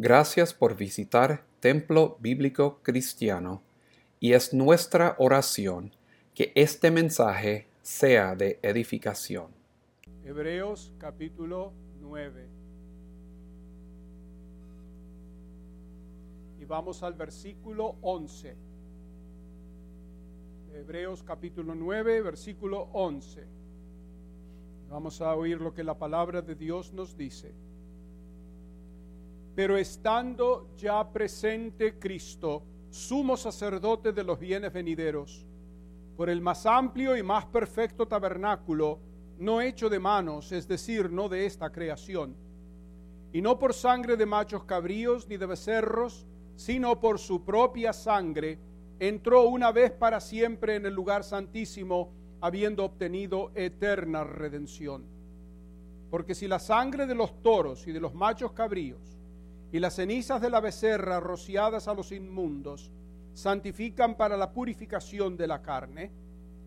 Gracias por visitar Templo Bíblico Cristiano y es nuestra oración que este mensaje sea de edificación. Hebreos capítulo 9. Y vamos al versículo 11. Hebreos capítulo 9, versículo 11. Vamos a oír lo que la palabra de Dios nos dice. Pero estando ya presente Cristo, sumo sacerdote de los bienes venideros, por el más amplio y más perfecto tabernáculo, no hecho de manos, es decir, no de esta creación, y no por sangre de machos cabríos ni de becerros, sino por su propia sangre, entró una vez para siempre en el lugar santísimo, habiendo obtenido eterna redención. Porque si la sangre de los toros y de los machos cabríos y las cenizas de la becerra rociadas a los inmundos santifican para la purificación de la carne,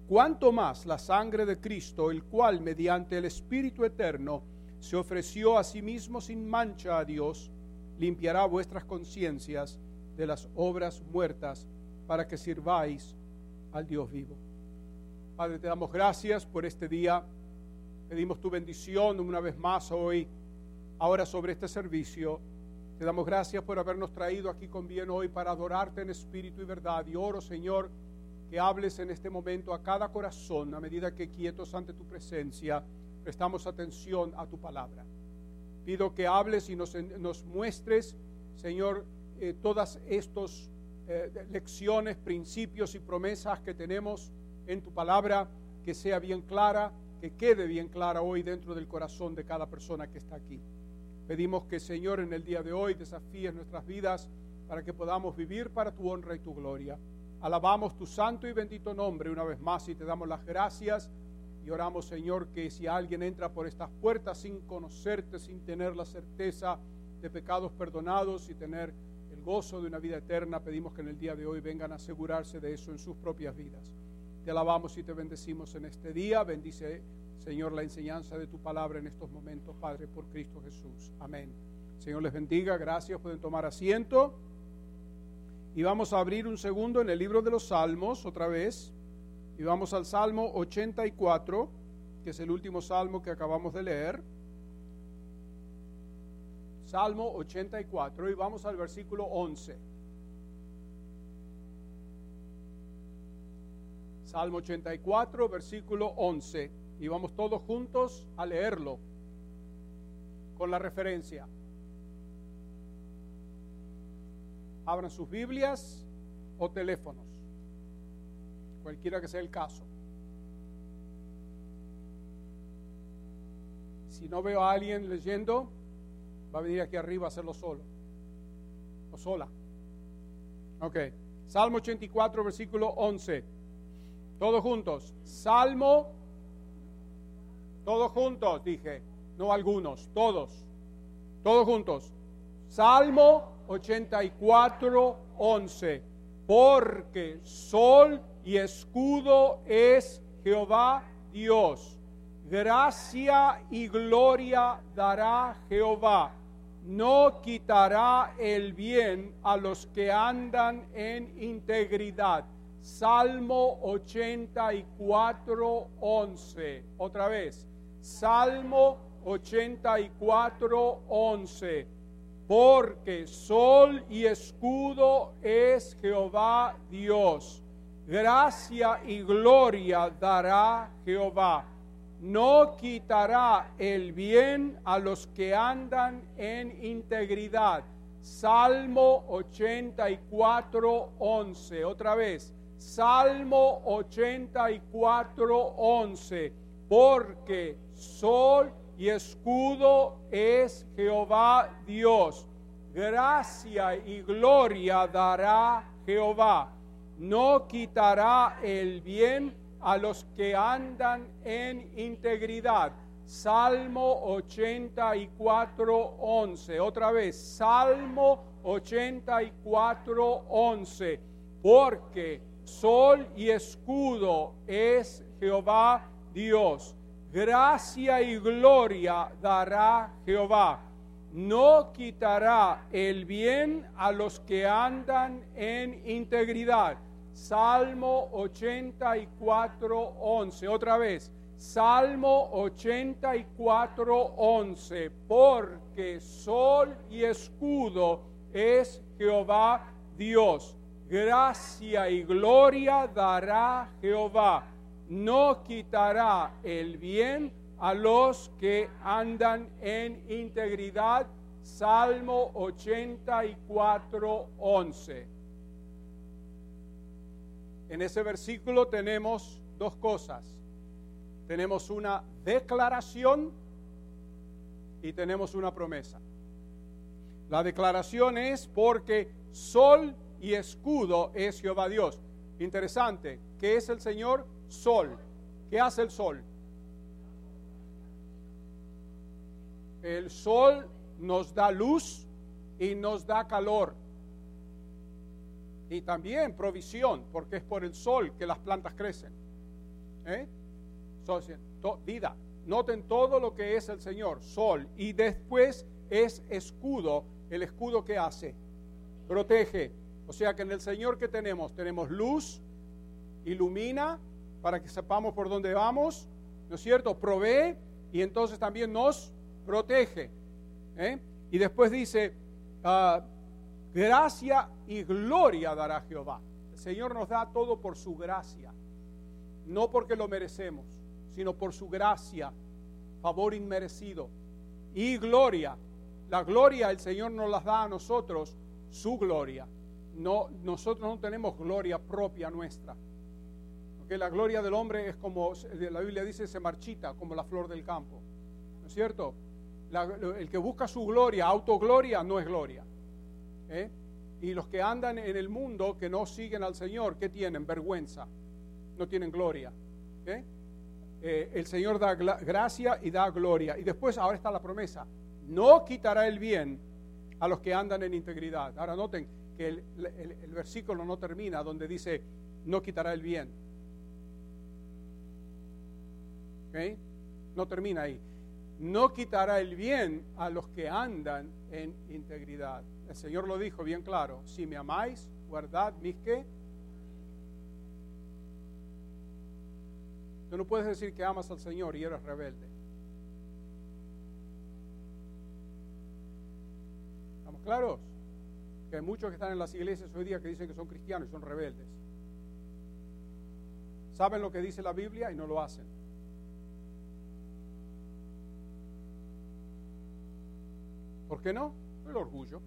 cuanto más la sangre de Cristo, el cual mediante el Espíritu Eterno se ofreció a sí mismo sin mancha a Dios, limpiará vuestras conciencias de las obras muertas para que sirváis al Dios vivo. Padre, te damos gracias por este día. Pedimos tu bendición una vez más hoy, ahora sobre este servicio. Te damos gracias por habernos traído aquí con bien hoy para adorarte en espíritu y verdad. Y oro, Señor, que hables en este momento a cada corazón a medida que quietos ante tu presencia prestamos atención a tu palabra. Pido que hables y nos, muestres, Señor, eh, todas estas eh, lecciones, principios y promesas que tenemos en tu palabra, que sea bien clara, que quede bien clara hoy dentro del corazón de cada persona que está aquí. Pedimos que, Señor, en el día de hoy desafíes nuestras vidas para que podamos vivir para tu honra y tu gloria. Alabamos tu santo y bendito nombre una vez más y te damos las gracias y oramos, Señor, que si alguien entra por estas puertas sin conocerte, sin tener la certeza de pecados perdonados y tener el gozo de una vida eterna, pedimos que en el día de hoy vengan a asegurarse de eso en sus propias vidas. Te alabamos y te bendecimos en este día. Bendice, Señor, la enseñanza de tu palabra en estos momentos, Padre, por Cristo Jesús. Amén. Señor les bendiga. Gracias. Pueden tomar asiento. Y vamos a abrir un segundo en el libro de los Salmos, otra vez. Y vamos al Salmo 84, que es el último salmo que acabamos de leer. Salmo 84 y vamos al versículo 11. Salmo 84, versículo 11. Y vamos todos juntos a leerlo con la referencia. Abran sus Biblias o teléfonos, cualquiera que sea el caso. Si no veo a alguien leyendo, va a venir aquí arriba a hacerlo solo o sola. Ok. Salmo 84, versículo 11. Todos juntos. Salmo. Todos juntos, dije. No algunos, todos. Todos juntos. Salmo 84, 11. Porque sol y escudo es Jehová Dios. Gracia y gloria dará Jehová no quitará el bien a los que andan en integridad. Salmo 84, 11. Otra vez. Salmo 84, 11. Porque sol y escudo es Jehová Dios. Gracia y gloria dará Jehová no quitará el bien a los que andan en integridad. Salmo 84, 11. Otra vez. Salmo 84, 11. Porque sol y escudo es Jehová Dios. Gracia y gloria dará Jehová. No quitará el bien a los que andan en integridad. Salmo 84, 11. Otra vez, Salmo 84, 11. Porque sol y escudo es Jehová Dios. Gracia y gloria dará Jehová. no quitará el bien a los que andan en integridad. Salmo 84, 11. Otra vez. Salmo 84, 11. Porque sol y escudo es Jehová Dios. Gracia y gloria dará Jehová. No quitará el bien a los que andan en integridad. Salmo 84, 11. En ese versículo tenemos dos cosas. Tenemos una declaración y tenemos una promesa. La declaración es porque sol y escudo es Jehová Dios. Interesante, ¿qué es el Señor? Sol. ¿Qué hace el sol? El sol nos da luz y nos da calor. Y también provisión, porque es por el sol que las plantas crecen. ¿Eh? vida. Noten todo lo que es el Señor, sol. Y después es escudo. El escudo que hace, protege. O sea que en el Señor que tenemos, tenemos luz, ilumina para que sepamos por dónde vamos, ¿no es cierto? Provee y entonces también nos protege. ¿eh? Y después dice, ah, gracia y gloria dará Jehová. El Señor nos da todo por su gracia, no porque lo merecemos, sino por su gracia, favor inmerecido. Y gloria, la gloria el Señor nos las da a nosotros, su gloria. No, nosotros no tenemos gloria propia nuestra. Porque la gloria del hombre es como, la Biblia dice, se marchita como la flor del campo. ¿No es cierto? el que busca su gloria, autogloria, no es gloria. ¿eh? Y los que andan en el mundo que no siguen al Señor, ¿qué tienen? Vergüenza, no tienen gloria. ¿eh? Eh, el Señor da gracia y da gloria. Y después, ahora está la promesa, no quitará el bien a los que andan en integridad. Ahora noten que el, el versículo no termina donde dice, no quitará el bien. ¿Okay? No termina ahí no quitará el bien a los que andan en integridad. El Señor lo dijo bien claro, si me amáis, guardad mis que. Tú no puedes decir que amas al Señor y eres rebelde. ¿Estamos claros? Que hay muchos que están en las iglesias hoy día que dicen que son cristianos y son rebeldes. Saben lo que dice la Biblia y no lo hacen. ¿Por qué no? El orgullo.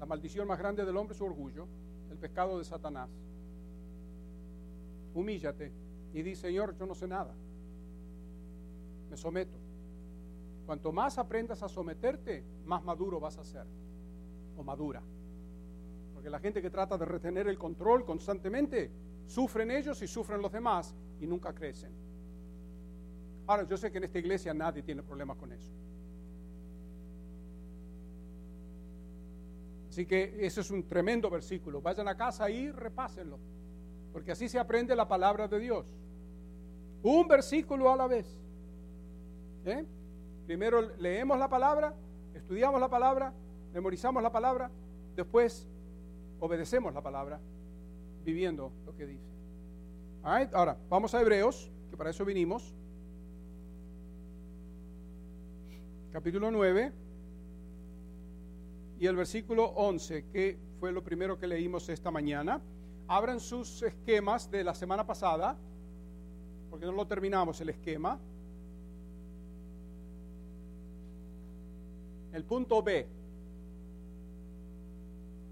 La maldición más grande del hombre es su orgullo, el pecado de Satanás. Humíllate y di, Señor, yo no sé nada. Me someto. Cuanto más aprendas a someterte, más maduro vas a ser. O madura. Porque la gente que trata de retener el control constantemente, sufren ellos y sufren los demás y nunca crecen. Ahora, yo sé que en esta iglesia nadie tiene problemas con eso. Así que ese es un tremendo versículo. Vayan a casa y repásenlo, porque así se aprende la palabra de Dios. Un versículo a la vez. ¿Eh? Primero leemos la palabra, estudiamos la palabra, memorizamos la palabra, después obedecemos la palabra, viviendo lo que dice. Ahora, vamos a Hebreos, que para eso vinimos. Capítulo 9 y el versículo 11, que fue lo primero que leímos esta mañana. Abran sus esquemas de la semana pasada, porque no lo terminamos el esquema. El punto B.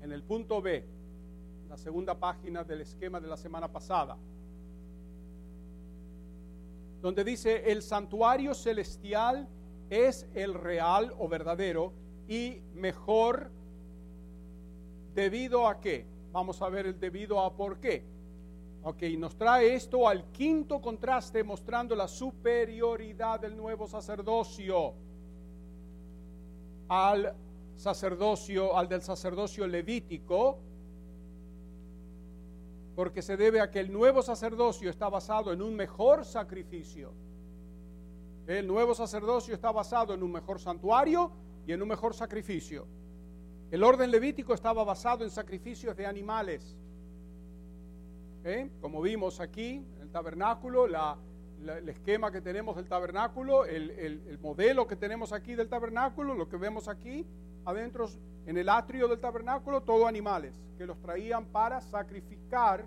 En el punto B, la segunda página del esquema de la semana pasada, donde dice, el santuario celestial es el real o verdadero y mejor debido a qué. Vamos a ver el debido a por qué. Ok, nos trae esto al quinto contraste mostrando la superioridad del nuevo sacerdocio al sacerdocio, al del sacerdocio levítico, porque se debe a que el nuevo sacerdocio está basado en un mejor sacrificio. El nuevo sacerdocio está basado en un mejor santuario y en un mejor sacrificio. El orden levítico estaba basado en sacrificios de animales. ¿Eh? Como vimos aquí, en el tabernáculo, el esquema que tenemos del tabernáculo, el, el, modelo que tenemos aquí del tabernáculo, lo que vemos aquí adentro en el atrio del tabernáculo, todo animales que los traían para sacrificar,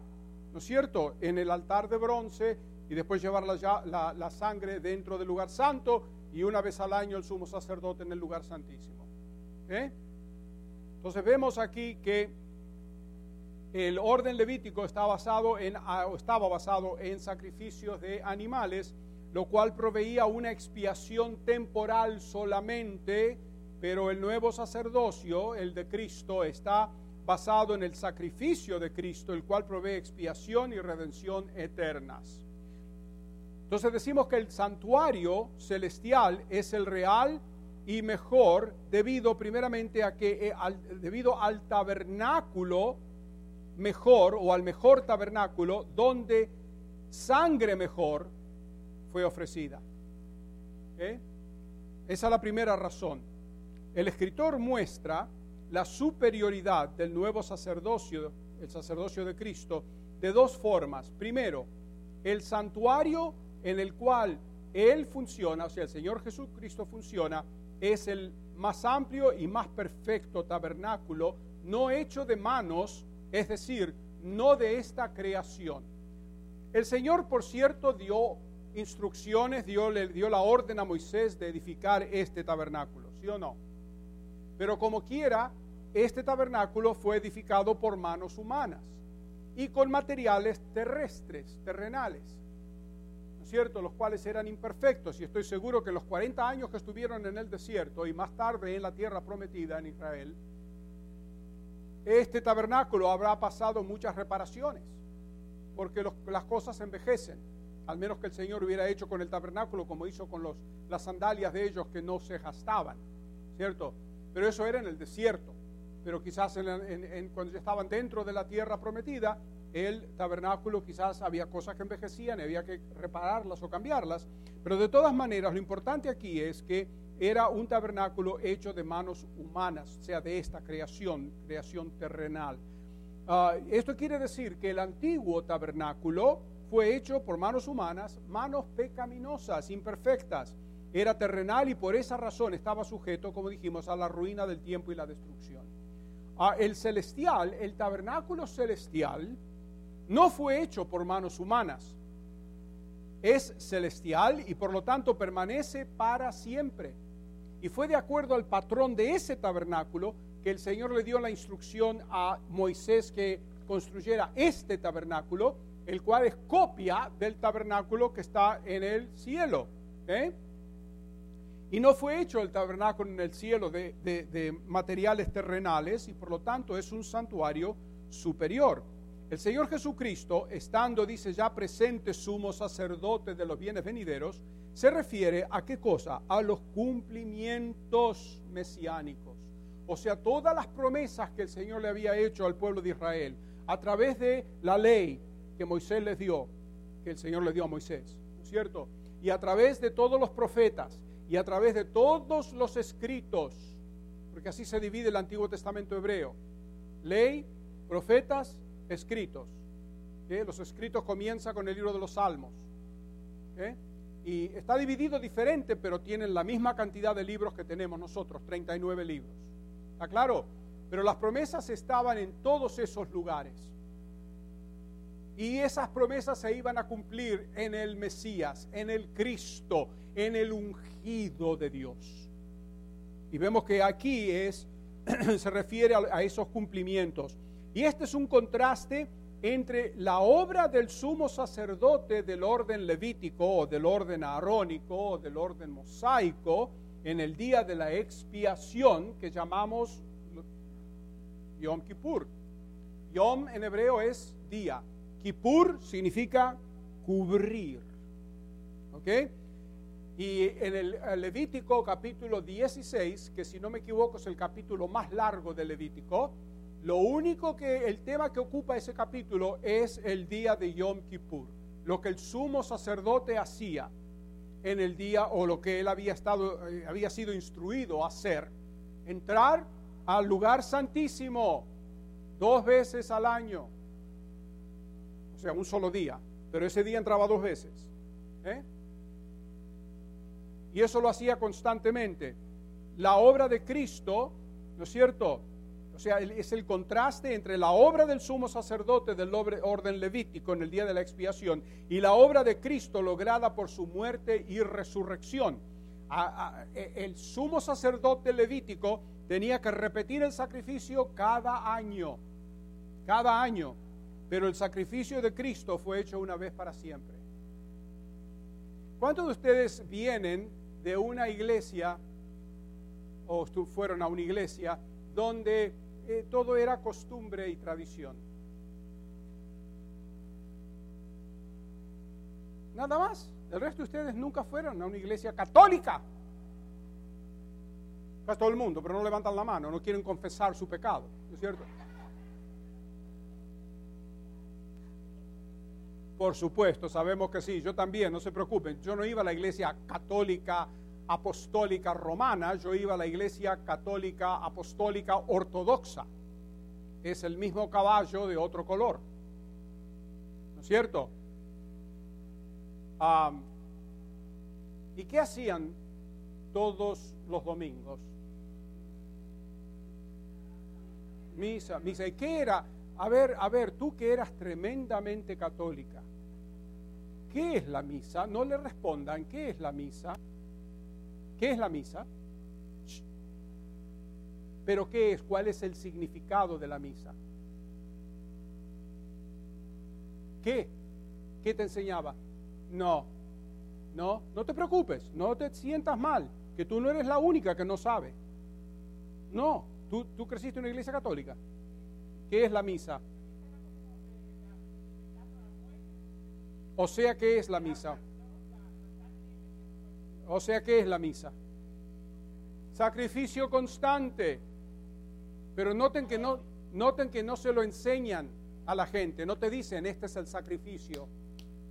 ¿no es cierto?, en el altar de bronce y después llevar la, sangre dentro del lugar santo y una vez al año el sumo sacerdote en el lugar santísimo. ¿Eh? Entonces vemos aquí que el orden levítico basado en, estaba basado en sacrificios de animales, lo cual proveía una expiación temporal solamente, pero el nuevo sacerdocio, el de Cristo, está basado en el sacrificio de Cristo, el cual provee expiación y redención eternas. Entonces decimos que el santuario celestial es el real y mejor debido primeramente a que eh, debido al tabernáculo mejor o al mejor tabernáculo donde sangre mejor fue ofrecida. ¿Eh? Esa es la primera razón. El escritor muestra la superioridad del nuevo sacerdocio, el sacerdocio de Cristo, de dos formas. Primero, el santuario en el cual Él funciona, o sea, el Señor Jesucristo funciona, es el más amplio y más perfecto tabernáculo, no hecho de manos, es decir, no de esta creación. El Señor, por cierto, dio instrucciones, dio, le dio la orden a Moisés de edificar este tabernáculo, ¿sí o no? Pero como quiera, este tabernáculo fue edificado por manos humanas y con materiales terrestres, terrenales cierto?, los cuales eran imperfectos, y estoy seguro que los 40 años que estuvieron en el desierto y más tarde en la tierra prometida en Israel, este tabernáculo habrá pasado muchas reparaciones, porque las cosas envejecen, al menos que el Señor hubiera hecho con el tabernáculo como hizo con las sandalias de ellos que no se gastaban, ¿cierto? Pero eso era en el desierto, pero quizás cuando ya estaban dentro de la tierra prometida, el tabernáculo quizás había cosas que envejecían y había que repararlas o cambiarlas, pero de todas maneras lo importante aquí es que era un tabernáculo hecho de manos humanas, o sea, de esta creación, creación terrenal. Ah, esto quiere decir que el antiguo tabernáculo fue hecho por manos humanas, manos pecaminosas, imperfectas. Era terrenal y por esa razón estaba sujeto, como dijimos, a la ruina del tiempo y la destrucción. Ah, el celestial, el tabernáculo celestial, no fue hecho por manos humanas. Es celestial y por lo tanto permanece para siempre. Y fue de acuerdo al patrón de ese tabernáculo que el Señor le dio la instrucción a Moisés que construyera este tabernáculo, el cual es copia del tabernáculo que está en el cielo. ¿eh? Y no fue hecho el tabernáculo en el cielo de, de materiales terrenales y por lo tanto es un santuario superior. El Señor Jesucristo, estando, dice ya presente sumo sacerdote de los bienes venideros, se refiere a qué cosa? A los cumplimientos mesiánicos. O sea, todas las promesas que el Señor le había hecho al pueblo de Israel a través de la ley que Moisés les dio, que el Señor le dio a Moisés, ¿no es cierto? Y a través de todos los profetas y a través de todos los escritos, porque así se divide el Antiguo Testamento hebreo, ley, profetas escritos. Los escritos comienza con el libro de los Salmos. Y está dividido diferente, pero tienen la misma cantidad de libros que tenemos nosotros, 39 libros. ¿Está claro? Pero las promesas estaban en todos esos lugares. Y esas promesas se iban a cumplir en el Mesías, en el Cristo, en el ungido de Dios. Y vemos que aquí es, se refiere a esos cumplimientos. Y este es un contraste entre la obra del sumo sacerdote del orden levítico o del orden arónico o del orden mosaico en el día de la expiación que llamamos Yom Kippur. Yom en hebreo es día. Kippur significa cubrir. ¿Ok? Y en el Levítico capítulo 16, que si no me equivoco es el capítulo más largo del Levítico, lo único que el tema que ocupa ese capítulo es el día de Yom Kippur, lo que el sumo sacerdote hacía en el día o lo que él había estado eh, había sido instruido a hacer entrar al lugar santísimo dos veces al año. O sea, un solo día. Pero ese día entraba dos veces. ¿eh? Y eso lo hacía constantemente. La obra de Cristo, ¿no es cierto? O sea, es el contraste entre la obra del sumo sacerdote del orden levítico en el día de la expiación y la obra de Cristo lograda por su muerte y resurrección. E, el sumo sacerdote levítico tenía que repetir el sacrificio cada año, cada año, pero el sacrificio de Cristo fue hecho una vez para siempre. ¿Cuántos de ustedes vienen de una iglesia o fueron a una iglesia donde eh, todo era costumbre y tradición. Nada más. El resto de ustedes nunca fueron a una iglesia católica. Casi todo el mundo, pero no levantan la mano, no quieren confesar su pecado, ¿no es cierto? Por supuesto, sabemos que sí, yo también, no se preocupen, yo no iba a la iglesia católica apostólica romana, yo iba a la iglesia católica apostólica ortodoxa. Es el mismo caballo de otro color. ¿No es cierto? ¿Y qué hacían todos los domingos? Misa, misa. ¿Y qué era? A ver, a ver, tú que eras tremendamente católica, ¿qué es la misa? No le respondan, ¿qué es la misa? ¿Qué es la misa? Pero ¿qué es? ¿Cuál es el significado de la misa? ¿Qué? ¿Qué te enseñaba? No, no, no te preocupes, no te sientas mal, que tú no eres la única que no sabe. No, tú, tú creciste en una iglesia católica. ¿Qué es la misa? O sea, ¿qué es la misa? O sea, ¿qué es la misa? Sacrificio constante. Pero noten que no, noten que no se lo enseñan a la gente, no te dicen, este es el sacrificio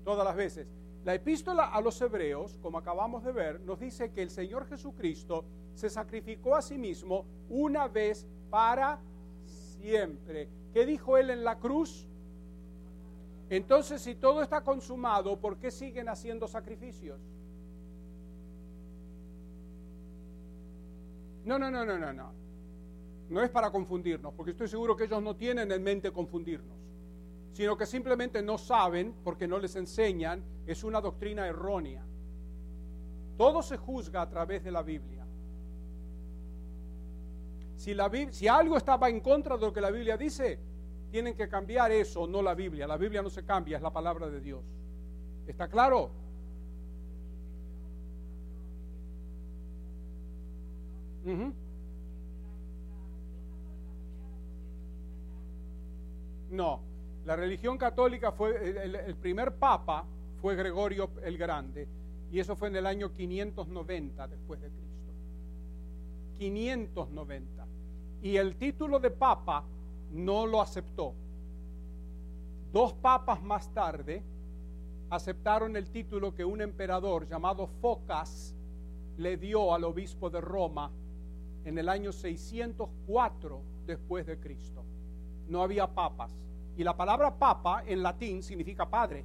todas las veces. La epístola a los hebreos, como acabamos de ver, nos dice que el Señor Jesucristo se sacrificó a sí mismo una vez para siempre. ¿Qué dijo él en la cruz? Entonces, si todo está consumado, ¿por qué siguen haciendo sacrificios? No, no, no, no, no, no. No es para confundirnos, porque estoy seguro que ellos no tienen en mente confundirnos, sino que simplemente no saben porque no les enseñan, es una doctrina errónea. Todo se juzga a través de la Biblia. Si, la, si algo estaba en contra de lo que la Biblia dice, tienen que cambiar eso, no la Biblia. La Biblia no se cambia, es la palabra de Dios. ¿Está claro? No, la religión católica fue, el, primer papa fue Gregorio el Grande, y eso fue en el año 590 después de Cristo. 590. Y el título de papa no lo aceptó. Dos papas más tarde aceptaron el título que un emperador llamado Focas le dio al obispo de Roma en el año 604 después de Cristo. No había papas. Y la palabra papa en latín significa padre.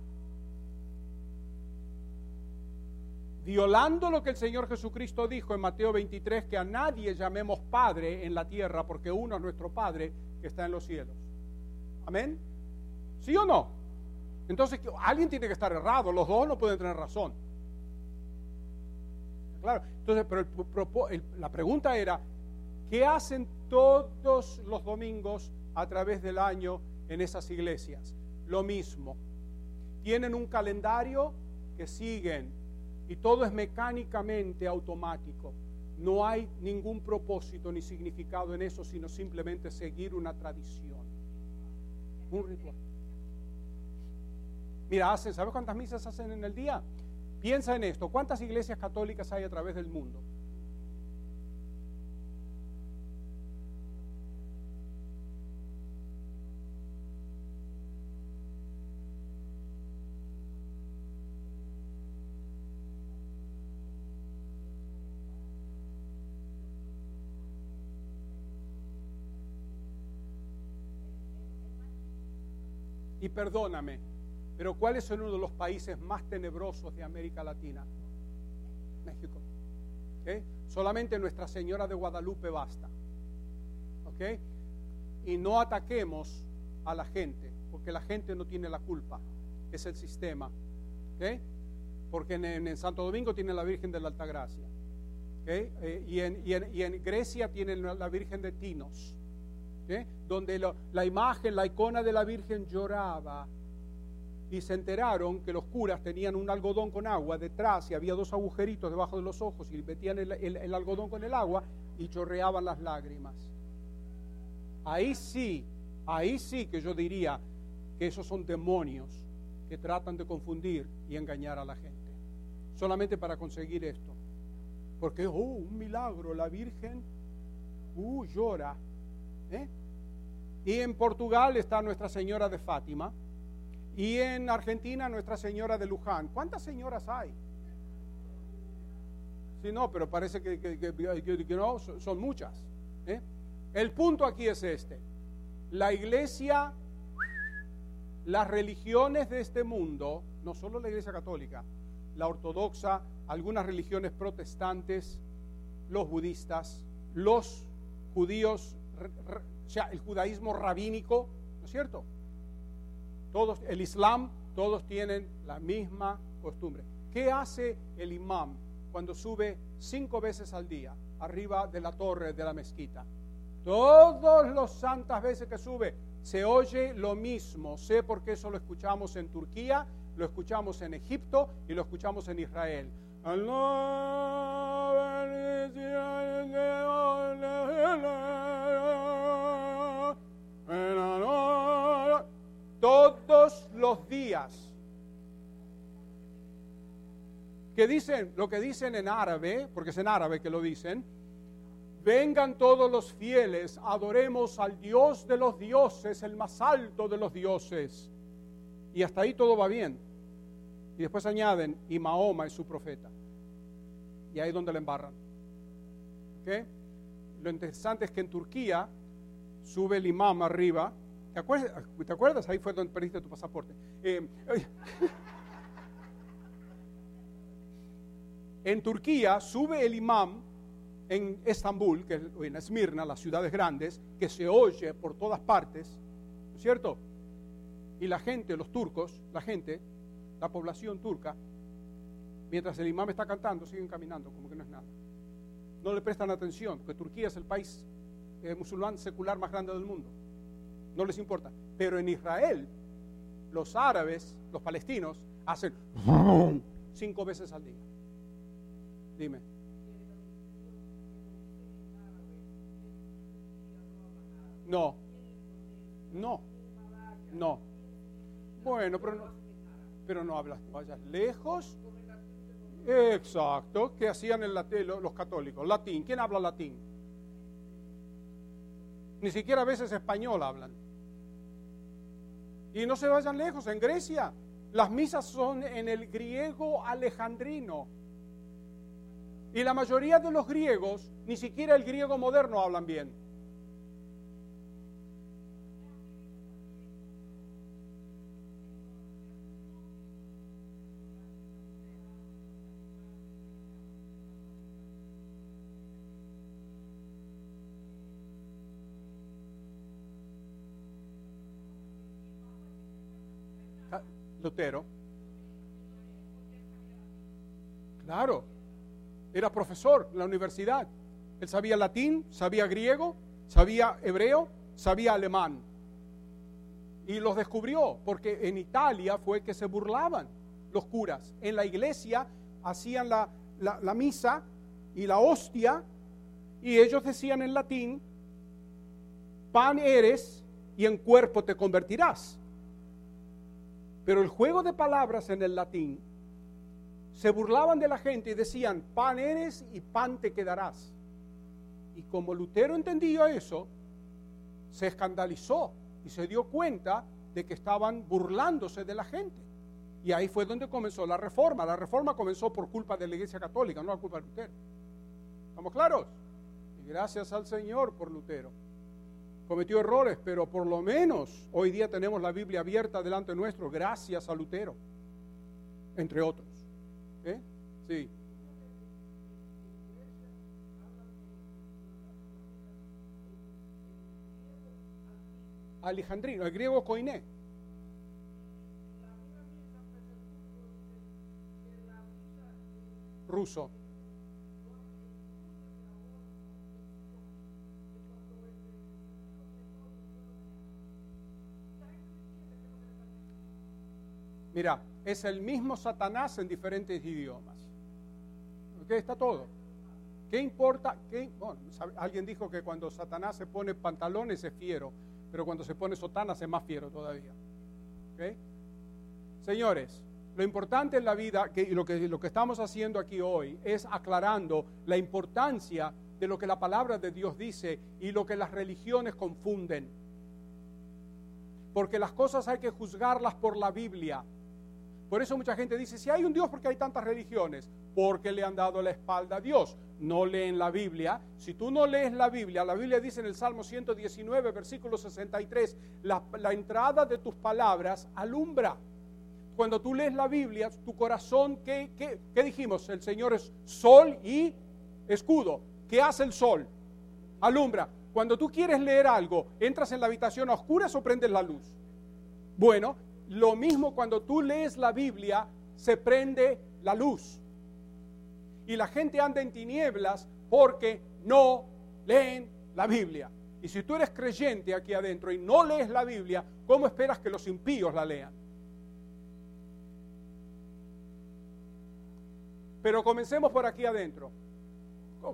Violando lo que el Señor Jesucristo dijo en Mateo 23, que a nadie llamemos padre en la tierra, porque uno es nuestro Padre que está en los cielos. Amén. ¿Sí o no? Entonces, alguien tiene que estar errado, los dos no pueden tener razón. Claro, entonces, pero la pregunta era, ¿qué hacen todos los domingos a través del año en esas iglesias? Lo mismo. Tienen un calendario que siguen y todo es mecánicamente automático. No hay ningún propósito ni significado en eso, sino simplemente seguir una tradición, un ritual. Mira, hacen, ¿sabes cuántas misas hacen en el día? Piensa en esto, ¿cuántas iglesias católicas hay a través del mundo? Y perdóname, pero ¿cuál es uno de los países más tenebrosos de América Latina? México. ¿Ok? Solamente Nuestra Señora de Guadalupe basta. ¿Ok? Y no ataquemos a la gente, porque la gente no tiene la culpa, es el sistema. ¿Ok? Porque en, Santo Domingo tiene la Virgen de la Altagracia. Eh, y, en, y, en, y, en, Grecia tienen la Virgen de Tinos. Donde la imagen, la icona de la Virgen lloraba y se enteraron que los curas tenían un algodón con agua detrás y había dos agujeritos debajo de los ojos y metían el, el, algodón con el agua y chorreaban las lágrimas. Ahí sí, ahí sí que yo diría que esos son demonios que tratan de confundir y engañar a la gente, solamente para conseguir esto. Porque, oh, un milagro, la Virgen, uh, llora. ¿eh? Y en Portugal está Nuestra Señora de Fátima, y en Argentina, Nuestra Señora de Luján. ¿Cuántas señoras hay? Sí, no, pero parece que, que, que, no, son muchas. ¿eh? El punto aquí es este. La iglesia, las religiones de este mundo, no solo la iglesia católica, la ortodoxa, algunas religiones protestantes, los budistas, los judíos, o sea, el judaísmo rabínico, ¿no es cierto? Todos, el Islam, todos tienen la misma costumbre. ¿Qué hace el imam cuando sube cinco veces al día arriba de la torre de la mezquita? Todas las santas veces que sube se oye lo mismo. Sé porque eso lo escuchamos en Turquía, lo escuchamos en Egipto y lo escuchamos en Israel. Todos los días. Que dicen, lo que dicen en árabe, porque es en árabe que lo dicen, vengan todos los fieles, adoremos al Dios de los dioses, el más alto de los dioses. Y hasta ahí todo va bien. Y después añaden, y Mahoma es su profeta. Y ahí es donde le embarran. Lo interesante es que en Turquía sube el imam arriba ¿Te acuerdas? Ahí fue donde perdiste tu pasaporte. Eh, en Turquía sube el imam en Estambul, que en Esmirna, las ciudades grandes, que se oye por todas partes, ¿no es cierto? Y la gente, los turcos, la gente, la población turca, mientras el imam está cantando, siguen caminando como que no es nada. No le prestan atención, porque Turquía es el país eh, musulmán secular más grande del mundo no les importa. Pero en Israel, los árabes, los palestinos, hacen cinco veces al día. Dime. No, no, no. Bueno, pero no, pero no hablas, vayas lejos. Exacto, ¿qué hacían latín los católicos? Latín, ¿quién habla latín? Ni siquiera a veces español hablan. Y no se vayan lejos, en Grecia las misas son en el griego alejandrino. Y la mayoría de los griegos, ni siquiera el griego moderno hablan bien. Lutero. Claro, era profesor en la universidad. Él sabía latín, sabía griego, sabía hebreo, sabía alemán. Y los descubrió, porque en Italia fue que se burlaban los curas. En la iglesia hacían la, la, la misa y la hostia, y ellos decían en latín, pan eres y en cuerpo te convertirás. Pero el juego de palabras en el latín se burlaban de la gente y decían, pan eres y pan te quedarás. Y como Lutero entendía eso, se escandalizó y se dio cuenta de que estaban burlándose de la gente. Y ahí fue donde comenzó la reforma. La reforma comenzó por culpa de la Iglesia Católica, no por culpa de Lutero. ¿Estamos claros? Y gracias al Señor por Lutero. Cometió errores, pero por lo menos hoy día tenemos la Biblia abierta delante nuestro, gracias a Lutero, entre otros. ¿Eh? Sí. Alejandrino, el griego koiné. Ruso. Mira, es el mismo Satanás en diferentes idiomas. ¿Ok? Está todo. ¿Qué importa? Bueno, alguien dijo que cuando Satanás se pone pantalones es fiero, pero cuando se pone sotanas es más fiero todavía. Señores, lo importante en la vida, que, lo, que, lo que estamos haciendo aquí hoy, es aclarando la importancia de lo que la palabra de Dios dice y lo que las religiones confunden. Porque las cosas hay que juzgarlas por la Biblia por eso mucha gente dice, si hay un Dios, ¿por qué hay tantas religiones? Porque le han dado la espalda a Dios. No leen la Biblia. Si tú no lees la Biblia, la Biblia dice en el Salmo 119, versículo 63, la, la entrada de tus palabras alumbra. Cuando tú lees la Biblia, tu corazón, ¿qué, qué, qué dijimos? El Señor es sol y escudo. ¿Qué hace el sol? Alumbra. Cuando tú quieres leer algo, ¿entras en la habitación a oscuras o prendes la luz? Bueno, lo mismo cuando tú lees la Biblia, se prende la luz. Y la gente anda en tinieblas porque no leen la Biblia. Y si tú eres creyente aquí adentro y no lees la Biblia, ¿cómo esperas que los impíos la lean? Pero comencemos por aquí adentro.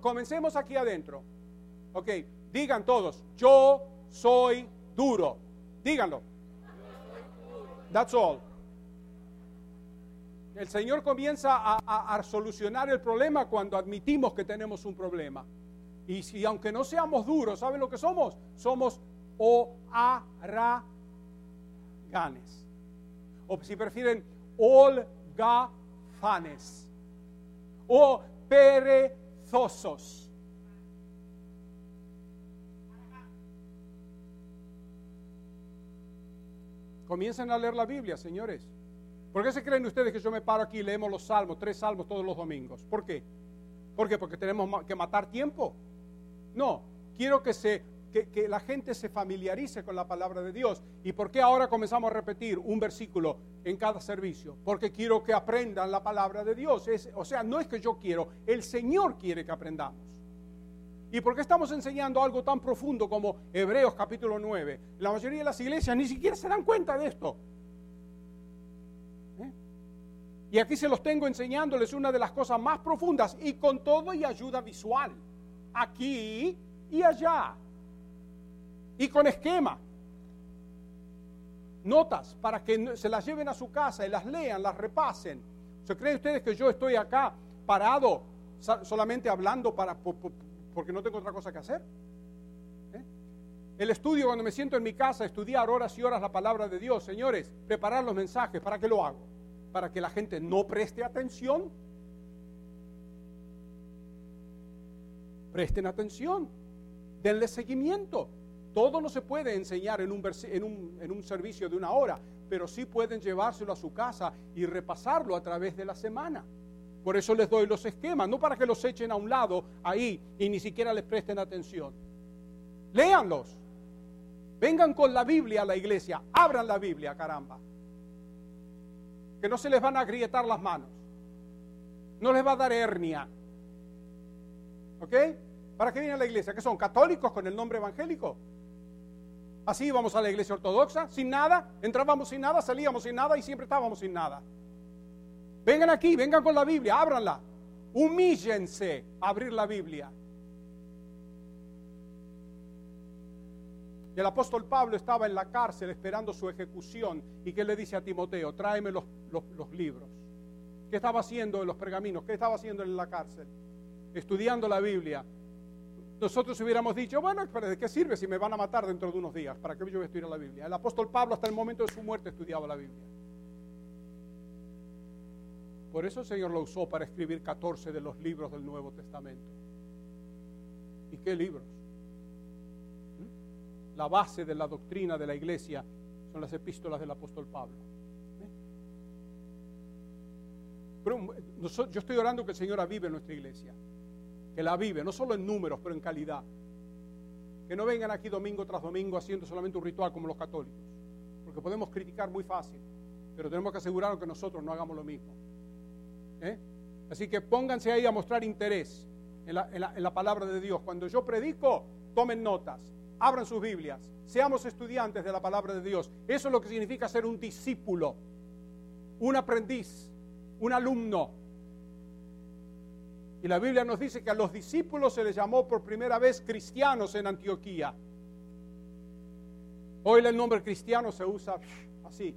Comencemos aquí adentro. Ok, digan todos, yo soy duro. Díganlo. That's all. El Señor comienza a, solucionar el problema cuando admitimos que tenemos un problema. Y si aunque no seamos duros, ¿saben lo que somos? Somos o ganes. O si prefieren, olgafanes. O perezosos. Comiencen a leer la Biblia, señores. ¿Por qué se creen ustedes que yo me paro aquí y leemos los salmos, tres salmos todos los domingos? ¿Por qué? ¿Por qué? Porque tenemos que matar tiempo. No, quiero que, se, que, la gente se familiarice con la palabra de Dios. ¿Y por qué ahora comenzamos a repetir un versículo en cada servicio? Porque quiero que aprendan la palabra de Dios. o sea, no es que yo quiero, el Señor quiere que aprendamos. ¿Y por qué estamos enseñando algo tan profundo como Hebreos capítulo 9? La mayoría de las iglesias ni siquiera se dan cuenta de esto. ¿Eh? Y aquí se los tengo enseñándoles una de las cosas más profundas y con todo y ayuda visual. Aquí y allá. Y con esquema. Notas para que se las lleven a su casa y las lean, las repasen. ¿Se creen ustedes que yo estoy acá parado solamente hablando para, porque no tengo otra cosa que hacer. ¿Eh? El estudio, cuando me siento en mi casa, estudiar horas y horas la palabra de Dios, señores, preparar los mensajes, ¿para qué lo hago? Para que la gente no preste atención. Presten atención, denle seguimiento. Todo no se puede enseñar en un, en un, en un servicio de una hora, pero sí pueden llevárselo a su casa y repasarlo a través de la semana. Por eso les doy los esquemas, no para que los echen a un lado ahí y ni siquiera les presten atención. Léanlos. Vengan con la Biblia a la iglesia. Abran la Biblia, caramba. Que no se les van a agrietar las manos. No les va a dar hernia. ¿Ok? ¿Para qué vienen a la iglesia? ¿Que son católicos con el nombre evangélico? Así íbamos a la iglesia ortodoxa, sin nada, entrábamos sin nada, salíamos sin nada y siempre estábamos sin nada. Vengan aquí, vengan con la Biblia, ábranla. Humíllense a abrir la Biblia. El apóstol Pablo estaba en la cárcel esperando su ejecución. ¿Y qué le dice a Timoteo? Tráeme los, libros. ¿Qué estaba haciendo en los pergaminos? ¿Qué estaba haciendo en la cárcel? Estudiando la Biblia. Nosotros hubiéramos dicho, bueno, ¿de qué sirve si me van a matar dentro de unos días? ¿Para qué yo voy a estudiar la Biblia? El apóstol Pablo hasta el momento de su muerte estudiaba la Biblia. Por eso el Señor lo usó para escribir 14 de los libros del Nuevo Testamento. ¿Y qué libros? ¿Mm? la base de la doctrina de la iglesia son las epístolas del apóstol Pablo. ¿Eh? Pero yo estoy orando que el Señor avive nuestra iglesia, que la avive, no solo en números, pero en calidad. Que no vengan aquí domingo tras domingo haciendo solamente un ritual como los católicos, porque podemos criticar muy fácil, pero tenemos que asegurarnos que nosotros no hagamos lo mismo. ¿Eh? Así que pónganse ahí a mostrar interés en la, palabra de Dios. Cuando yo predico, tomen notas, abran sus Biblias, seamos estudiantes de la palabra de Dios. Eso es lo que significa ser un discípulo, un aprendiz, un alumno. Y la Biblia nos dice que a los discípulos se les llamó por primera vez cristianos en Antioquía. Hoy el nombre cristiano se usa así.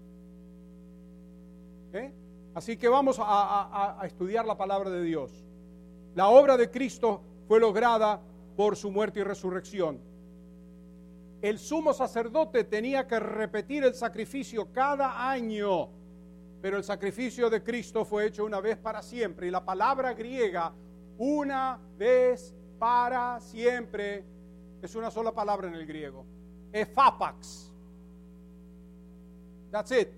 ¿Eh? Así que vamos a, estudiar la palabra de Dios. La obra de Cristo fue lograda por su muerte y resurrección. El sumo sacerdote tenía que repetir el sacrificio cada año, pero el sacrificio de Cristo fue hecho una vez para siempre. Y la palabra griega, una vez para siempre, es una sola palabra en el griego. Efapax. That's it.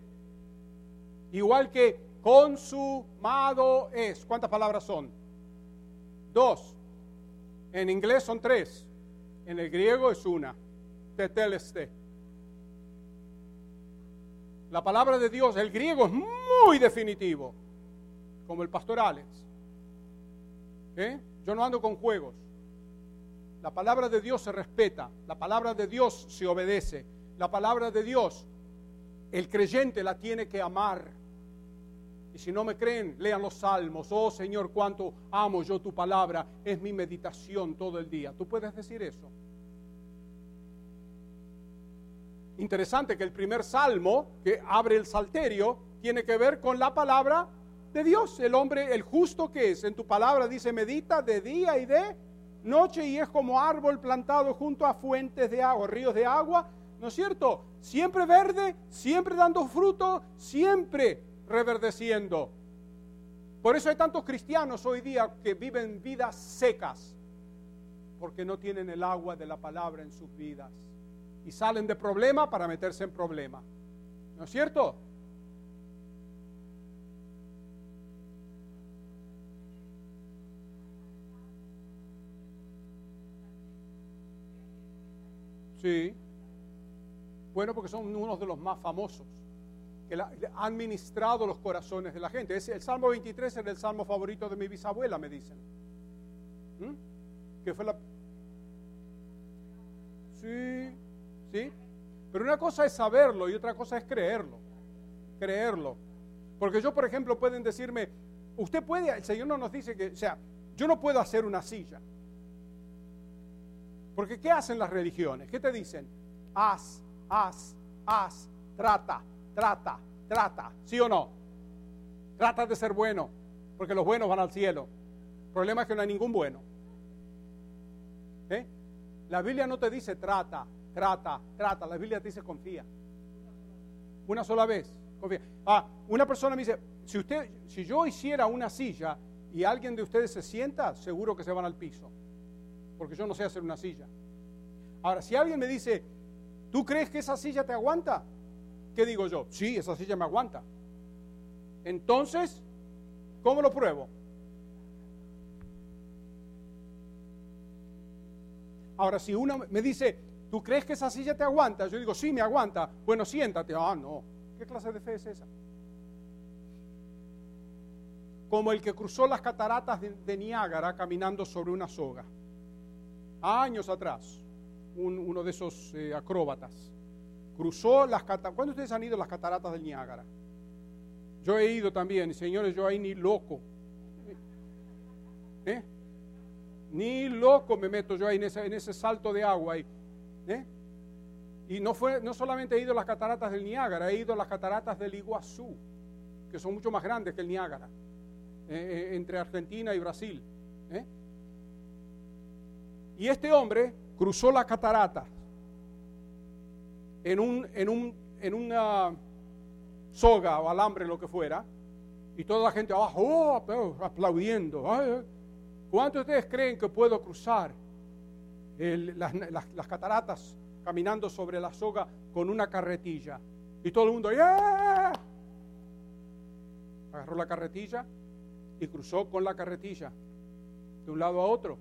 Igual que consumado es. ¿Cuántas palabras son? Dos. En inglés son tres. En el griego es una. Teteleste. La palabra de Dios, el griego es muy definitivo, como el pastor Alex. ¿Eh? Yo no ando con juegos. La palabra de Dios se respeta, la palabra de Dios se obedece, la palabra de Dios, el creyente la tiene que amar. Si no me creen, lean los salmos. Oh Señor, cuánto amo yo tu palabra. Es mi meditación todo el día. ¿Tú puedes decir eso? Interesante que el primer salmo que abre el salterio tiene que ver con la palabra de Dios. El hombre, el justo que es, en tu palabra dice, medita de día y de noche y es como árbol plantado junto a fuentes de agua, ríos de agua, ¿no es cierto? Siempre verde, siempre dando fruto, siempre reverdeciendo. Por eso hay tantos cristianos hoy día que viven vidas secas, porque no tienen el agua de la palabra en sus vidas. Y salen de problema para meterse en problema. ¿No es cierto? Sí. Bueno, porque son unos de los más famosos que ha administrado los corazones de la gente. Es, el Salmo 23 es el salmo favorito de mi bisabuela, me dicen. ¿Mm? Que fue la... Sí, sí. Pero una cosa es saberlo y otra cosa es creerlo. Creerlo. Porque yo, por ejemplo, pueden decirme, usted puede, el Señor no nos dice que, o sea, yo no puedo hacer una silla. Porque ¿qué hacen las religiones? ¿Qué te dicen? Haz, haz, haz, trata, trata, trata, ¿sí o no? Trata de ser bueno, porque los buenos van al cielo. El problema es que no hay ningún bueno. ¿Eh? La Biblia no te dice trata, trata, trata. La Biblia te dice confía. Una sola vez. Confía. Ah, una persona me dice, si usted, si yo hiciera una silla y alguien de ustedes se sienta, seguro que se van al piso. Porque yo no sé hacer una silla. Ahora, si alguien me dice, ¿tú crees que esa silla te aguanta? ¿Qué digo yo? Sí, esa silla me aguanta. Entonces, ¿cómo lo pruebo? Ahora, si uno me dice, ¿tú crees que esa silla te aguanta? Yo digo, sí, me aguanta. Bueno, siéntate. Ah, no. ¿Qué clase de fe es esa? Como el que cruzó las cataratas de, Niágara caminando sobre una soga. Años atrás, uno de esos eh, acróbatas cruzó las cataratas. ¿Cuándo ustedes han ido a las cataratas del Niágara? Yo he ido también, señores, yo ahí ni loco. ¿Eh? Ni loco me meto yo ahí en ese, en ese salto de agua ahí. ¿Eh? Y no, fue, no solamente he ido a las cataratas del Niágara, he ido a las cataratas del Iguazú, que son mucho más grandes que el Niágara, eh, entre Argentina y Brasil. Y este hombre cruzó las cataratas en, un, en, un, en una soga o alambre, lo que fuera, y toda la gente abajo, oh, aplaudiendo. ¿Cuántos de ustedes creen que puedo cruzar las, cataratas caminando sobre la soga con una carretilla. Y todo el mundo, ¡yeah! Agarró la carretilla y cruzó con la carretilla de un lado a otro.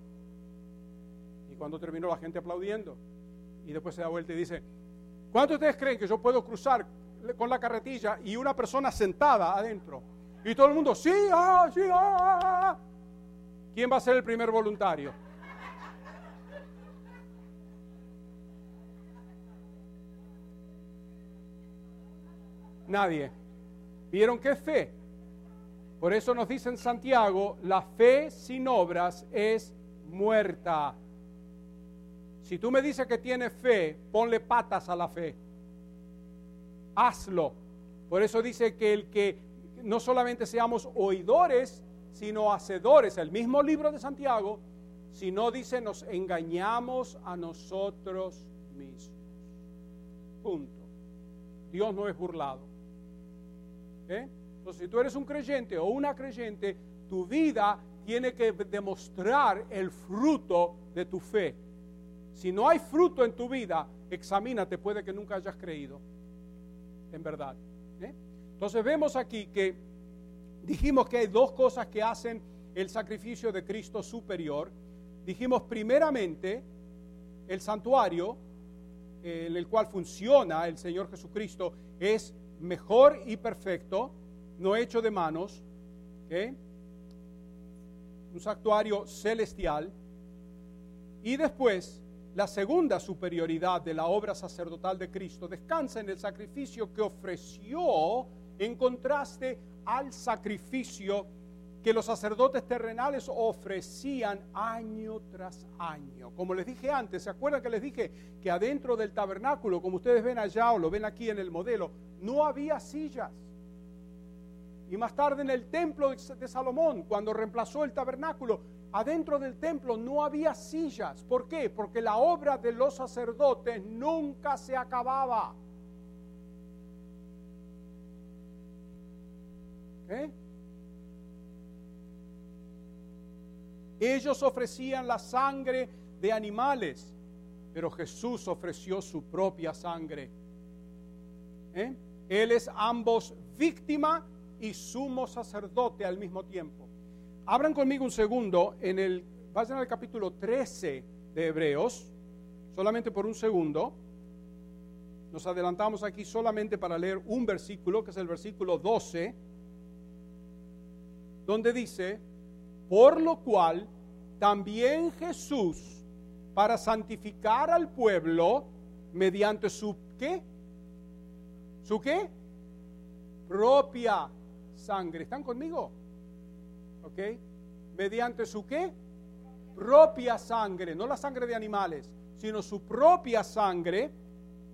Y cuando terminó la gente aplaudiendo. Y después se da vuelta y dice, ¿cuántos de ustedes creen que yo puedo cruzar con la carretilla y una persona sentada adentro? Y todo el mundo, sí, ah, sí, ah, ah, ah". ¿Quién va a ser el primer voluntario? Nadie. ¿Vieron qué fe? Por eso nos dice en Santiago, la fe sin obras es muerta. Si tú me dices que tienes fe, ponle patas a la fe. Hazlo. Por eso dice que el que no solamente seamos oidores, sino hacedores, el mismo libro de Santiago, sino dice nos engañamos a nosotros mismos. Punto. Dios no es burlado. ¿Eh? Entonces, si tú eres un creyente o una creyente, tu vida tiene que demostrar el fruto de tu fe. Si no hay fruto en tu vida, examínate, puede que nunca hayas creído. En verdad. ¿eh? Entonces vemos aquí que dijimos que hay dos cosas que hacen el sacrificio de Cristo superior. Dijimos primeramente el santuario eh, en el cual funciona el Señor Jesucristo es mejor y perfecto no hecho de manos, un santuario celestial, y después la segunda superioridad de la obra sacerdotal de Cristo descansa en el sacrificio que ofreció en contraste al sacrificio que los sacerdotes terrenales ofrecían año tras año. Como les dije antes, ¿se acuerdan que les dije que adentro del tabernáculo, como ustedes ven allá o lo ven aquí en el modelo, no había sillas? Y más tarde en el templo de Salomón, cuando reemplazó el tabernáculo, adentro del templo no había sillas. ¿Por qué? Porque la obra de los sacerdotes nunca se acababa. Ellos ofrecían la sangre de animales, pero Jesús ofreció su propia sangre. ¿Eh? Él es ambos víctima y sumo sacerdote al mismo tiempo. Abran conmigo un segundo en el, vayan al capítulo 13 de Hebreos, solamente por un segundo. Nos adelantamos aquí solamente para leer un versículo, que es el versículo 12, donde dice, por lo cual también Jesús, para santificar al pueblo, mediante su qué? ¿Su qué? Propia sangre. ¿Están conmigo? ¿Ok? Mediante su qué? Propia sangre, no la sangre de animales, sino su propia sangre,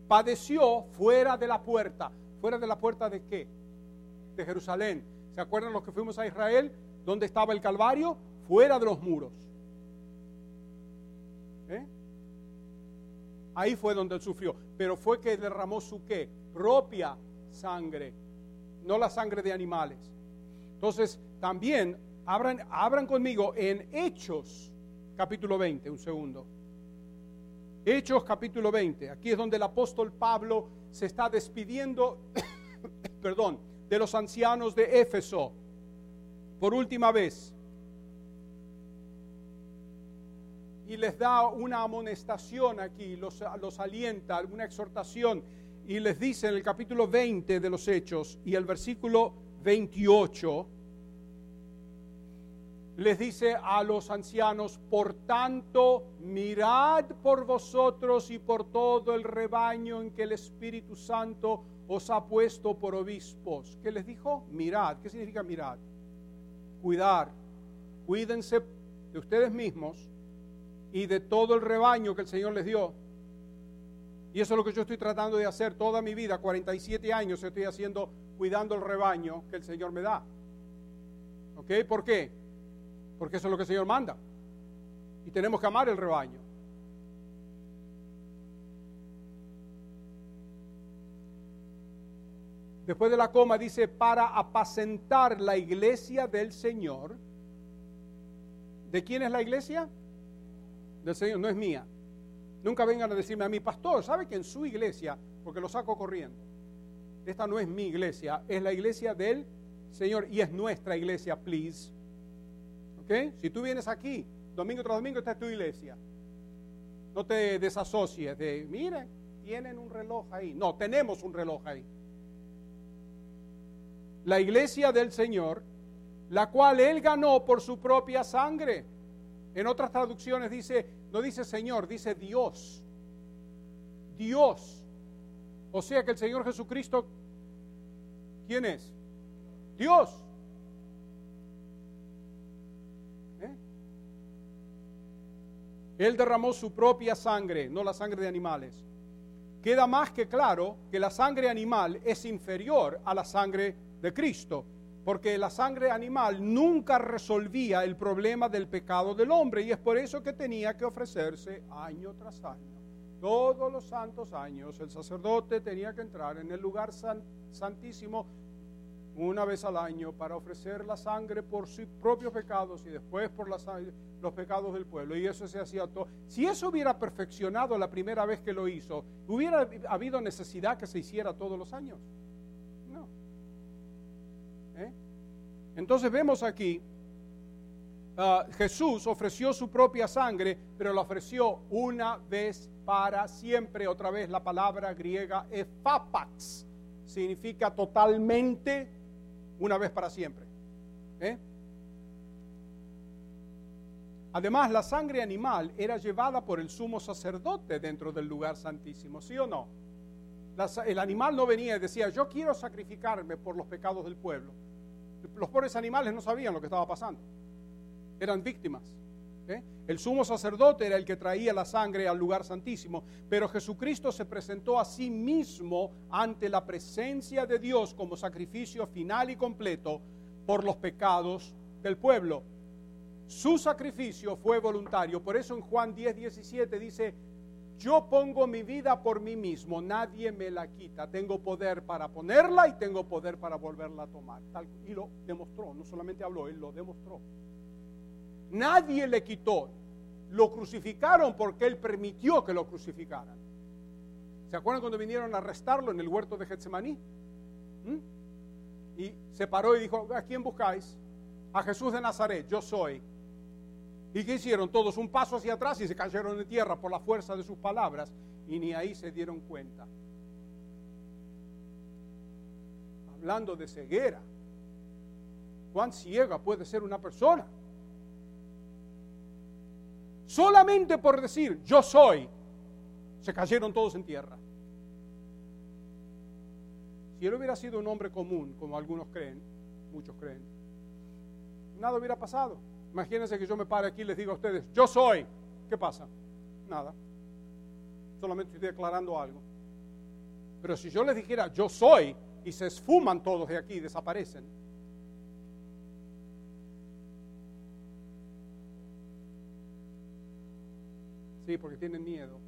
padeció fuera de la puerta. ¿Fuera de la puerta de qué? De Jerusalén. ¿Se acuerdan los que fuimos a Israel? ¿Dónde estaba el Calvario? Fuera de los muros. ¿Eh? Ahí fue donde él sufrió. Pero fue que derramó su qué? Propia sangre no la sangre de animales. Entonces, también abran, abran conmigo en Hechos capítulo 20, un segundo. Hechos capítulo 20. Aquí es donde el apóstol Pablo se está despidiendo, perdón, de los ancianos de Éfeso por última vez. Y les da una amonestación aquí, los, los alienta, una exhortación y les dice en el capítulo 20 de los Hechos y el versículo 28, les dice a los ancianos, por tanto, mirad por vosotros y por todo el rebaño en que el Espíritu Santo os ha puesto por obispos. ¿Qué les dijo? Mirad. ¿Qué significa mirad? Cuidar. Cuídense de ustedes mismos y de todo el rebaño que el Señor les dio y eso es lo que yo estoy tratando de hacer toda mi vida, 47 años estoy haciendo, cuidando el rebaño que el Señor me da. ¿Ok? ¿Por qué? Porque eso es lo que el Señor manda. Y tenemos que amar el rebaño. Después de la coma dice, para apacentar la iglesia del Señor. ¿De quién es la iglesia? Del Señor, no es mía. Nunca vengan a decirme a mi pastor, ¿sabe que en su iglesia, porque lo saco corriendo, esta no es mi iglesia, es la iglesia del Señor y es nuestra iglesia, please. Si tú vienes aquí, domingo tras domingo, esta es tu iglesia. No te desasocies de, miren, tienen un reloj ahí. No, tenemos un reloj ahí. La iglesia del Señor, la cual Él ganó por su propia sangre. En otras traducciones dice, no dice Señor, dice Dios. Dios. O sea que el Señor Jesucristo, ¿quién es? Dios. ¿Eh? Él derramó su propia sangre, no la sangre de animales. Queda más que claro que la sangre animal es inferior a la sangre de Cristo, porque la sangre animal nunca resolvía el problema del pecado del hombre y es por eso que tenía que ofrecerse año tras año. Todos los santos años el sacerdote tenía que entrar en el lugar santísimo una vez al año para ofrecer la sangre por sus propios pecados y después por los pecados del pueblo. Y eso se hacía todo. Si eso hubiera perfeccionado la primera vez que lo hizo, ¿hubiera habido necesidad que se hiciera todos los años? No. ¿Eh? Entonces vemos aquí, uh, Jesús ofreció su propia sangre, pero la ofreció una vez para siempre. Otra vez la palabra griega efapax significa totalmente una vez para siempre. ¿eh? Además, la sangre animal era llevada por el sumo sacerdote dentro del lugar santísimo, ¿sí o no? el animal no venía y decía, yo quiero sacrificarme por los pecados del pueblo. Los pobres animales no sabían lo que estaba pasando. Eran víctimas. ¿Eh? El sumo sacerdote era el que traía la sangre al lugar santísimo, pero Jesucristo se presentó a sí mismo ante la presencia de Dios como sacrificio final y completo por los pecados del pueblo. Su sacrificio fue voluntario, por eso en Juan 10, 17 dice, yo pongo mi vida por mí mismo, nadie me la quita, tengo poder para ponerla y tengo poder para volverla a tomar. y lo demostró, no solamente habló, él lo demostró. Nadie le quitó. Lo crucificaron porque él permitió que lo crucificaran. ¿Se acuerdan cuando vinieron a arrestarlo en el huerto de Getsemaní? ¿Mm? Y se paró y dijo, ¿a quién buscáis? A Jesús de Nazaret, yo soy. ¿Y qué hicieron? Todos un paso hacia atrás y se cayeron en tierra por la fuerza de sus palabras y ni ahí se dieron cuenta. Hablando de ceguera, ¿cuán ciega puede ser una persona? Solamente por decir yo soy, se cayeron todos en tierra. Si él hubiera sido un hombre común, como algunos creen, muchos creen, nada hubiera pasado. Imagínense que yo me pare aquí y les diga a ustedes, yo soy. ¿Qué pasa? Nada. Solamente estoy declarando algo. Pero si yo les dijera, yo soy, y se esfuman todos de aquí, desaparecen, Sí, porque tienen miedo.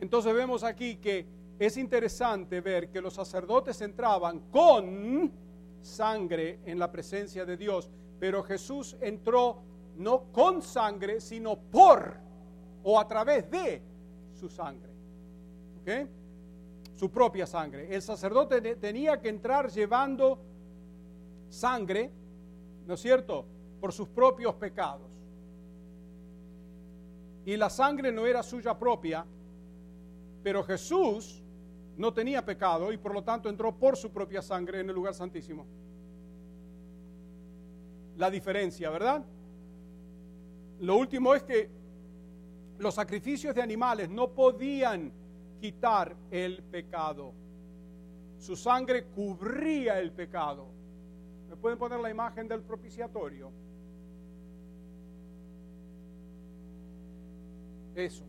Entonces vemos aquí que es interesante ver que los sacerdotes entraban con sangre en la presencia de Dios, pero Jesús entró no con sangre, sino por o a través de su sangre. ¿Ok? Su propia sangre. El sacerdote tenía que entrar llevando sangre, ¿no es cierto? Por sus propios pecados. Y la sangre no era suya propia, pero Jesús no tenía pecado y por lo tanto entró por su propia sangre en el lugar santísimo. La diferencia, ¿verdad? Lo último es que los sacrificios de animales no podían quitar el pecado. Su sangre cubría el pecado. ¿Me pueden poner la imagen del propiciatorio? Eso.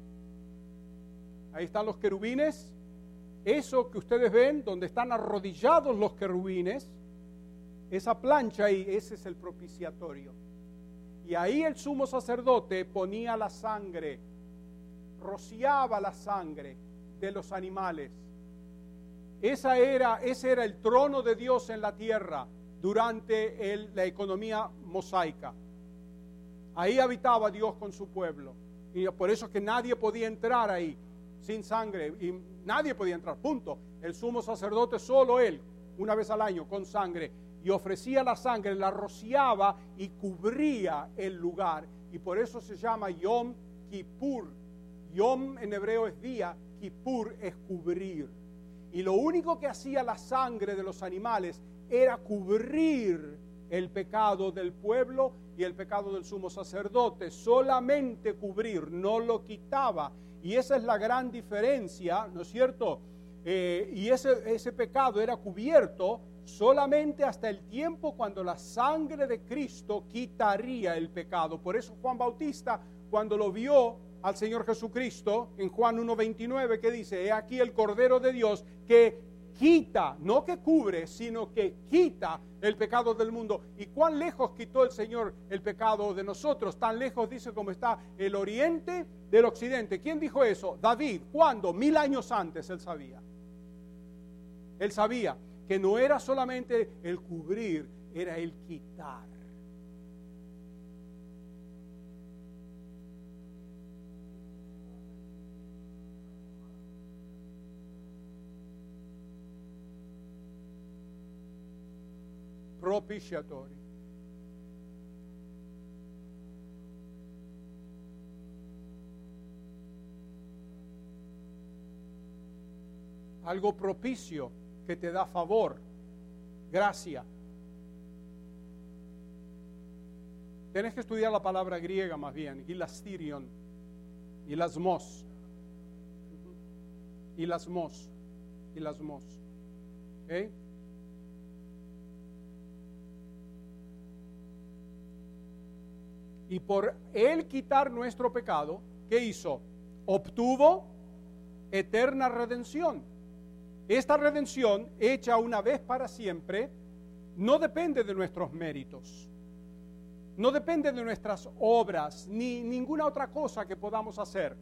Ahí están los querubines. Eso que ustedes ven, donde están arrodillados los querubines, esa plancha ahí, ese es el propiciatorio. Y ahí el sumo sacerdote ponía la sangre, rociaba la sangre de los animales. Esa era, ese era el trono de Dios en la tierra durante la economía mosaica. Ahí habitaba Dios con su pueblo. Y por eso es que nadie podía entrar ahí sin sangre. Y nadie podía entrar, punto. El sumo sacerdote, solo él, una vez al año, con sangre. Y ofrecía la sangre, la rociaba y cubría el lugar. Y por eso se llama Yom Kippur. Yom en hebreo es día, Kippur es cubrir. Y lo único que hacía la sangre de los animales era cubrir el pecado del pueblo y el pecado del sumo sacerdote. Solamente cubrir, no lo quitaba. Y esa es la gran diferencia, ¿no es cierto? Eh, y ese, ese pecado era cubierto solamente hasta el tiempo cuando la sangre de Cristo quitaría el pecado. Por eso Juan Bautista, cuando lo vio al Señor Jesucristo en Juan 1.29, que dice, he aquí el Cordero de Dios que quita, no que cubre, sino que quita el pecado del mundo. ¿Y cuán lejos quitó el Señor el pecado de nosotros? Tan lejos dice como está el oriente del occidente. ¿Quién dijo eso? David. ¿Cuándo? Mil años antes él sabía. Él sabía que no era solamente el cubrir, era el quitar. Propiciatori. Algo propicio que te da favor, gracia. Tienes que estudiar la palabra griega más bien, y las mos, y las y. ¿Okay? Y por él quitar nuestro pecado, ¿qué hizo? Obtuvo eterna redención. Esta redención, hecha una vez para siempre, no depende de nuestros méritos, no depende de nuestras obras, ni ninguna otra cosa que podamos hacer.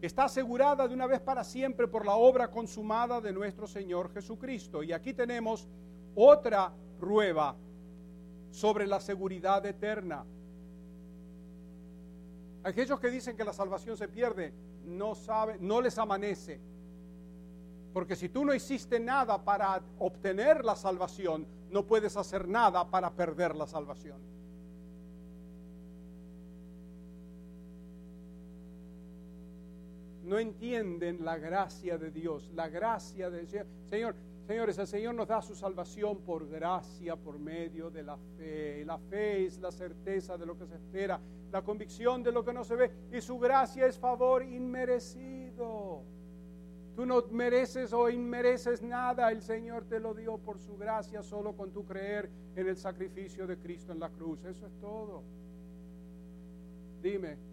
Está asegurada de una vez para siempre por la obra consumada de nuestro Señor Jesucristo. Y aquí tenemos otra prueba sobre la seguridad eterna. Aquellos que dicen que la salvación se pierde, no saben, no les amanece. Porque si tú no hiciste nada para obtener la salvación, no puedes hacer nada para perder la salvación. No entienden la gracia de Dios, la gracia de. Señor, señores, el Señor nos da su salvación por gracia, por medio de la fe. La fe es la certeza de lo que se espera la convicción de lo que no se ve, y su gracia es favor inmerecido. Tú no mereces o inmereces nada, el Señor te lo dio por su gracia solo con tu creer en el sacrificio de Cristo en la cruz. Eso es todo. Dime.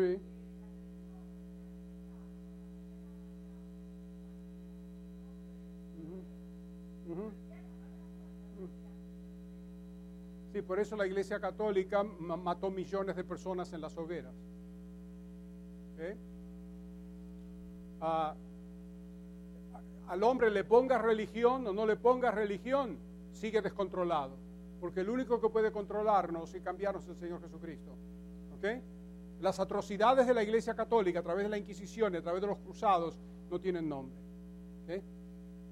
Sí. por eso la Iglesia Católica mató millones de personas en las hogueras. al hombre le ponga religión o no le ponga religión, sigue descontrolado. Porque el único que puede controlarnos y cambiarnos es el Señor Jesucristo. ¿Ok? Las atrocidades de la Iglesia Católica a través de la Inquisición y a través de los cruzados no tienen nombre.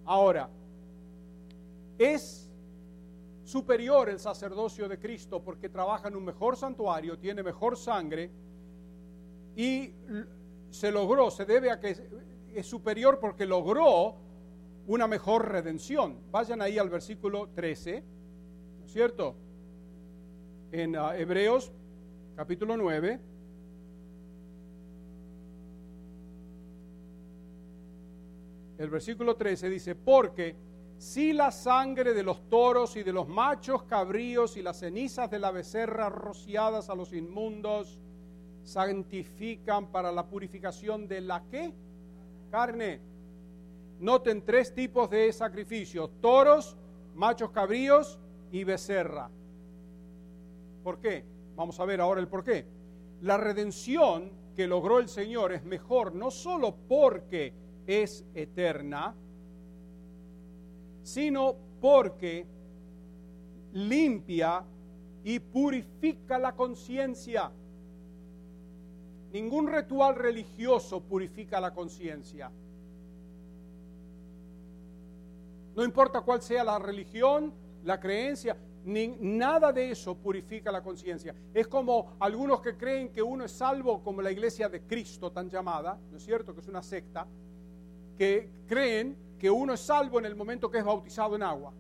Ahora, es superior el sacerdocio de Cristo porque trabaja en un mejor santuario, tiene mejor sangre y se logró, se debe a que es superior porque logró una mejor redención. Vayan ahí al versículo 13, ¿no es cierto? En ah, Hebreos capítulo 9. El versículo 13 dice, porque si la sangre de los toros y de los machos cabríos y las cenizas de la becerra rociadas a los inmundos santifican para la purificación de la qué? Carne. Noten tres tipos de sacrificios, toros, machos cabríos y becerra. ¿Por qué? Vamos a ver ahora el por qué. La redención que logró el Señor es mejor no solo porque es eterna, sino porque limpia y purifica la conciencia. Ningún ritual religioso purifica la conciencia. No importa cuál sea la religión, la creencia, ni, nada de eso purifica la conciencia. Es como algunos que creen que uno es salvo, como la iglesia de Cristo tan llamada, ¿no es cierto? Que es una secta, que creen que uno es salvo en el momento que es bautizado en agua.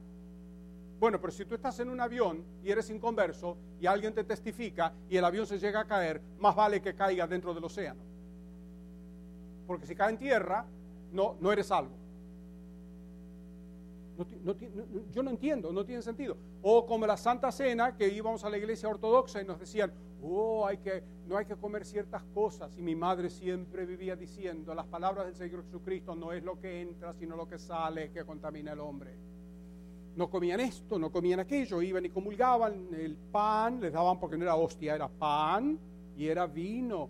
Bueno, pero si tú estás en un avión y eres inconverso y alguien te testifica y el avión se llega a caer, más vale que caiga dentro del océano. Porque si cae en tierra, no, no eres salvo. yo no entiendo, no tiene sentido. O como la Santa Cena, que íbamos a la iglesia ortodoxa y nos decían, oh, hay que, no hay que comer ciertas cosas. Y mi madre siempre vivía diciendo, las palabras del Señor Jesucristo no es lo que entra, sino lo que sale que contamina al hombre no comían esto, no comían aquello, iban y comulgaban el pan, les daban porque no era hostia, era pan y era vino.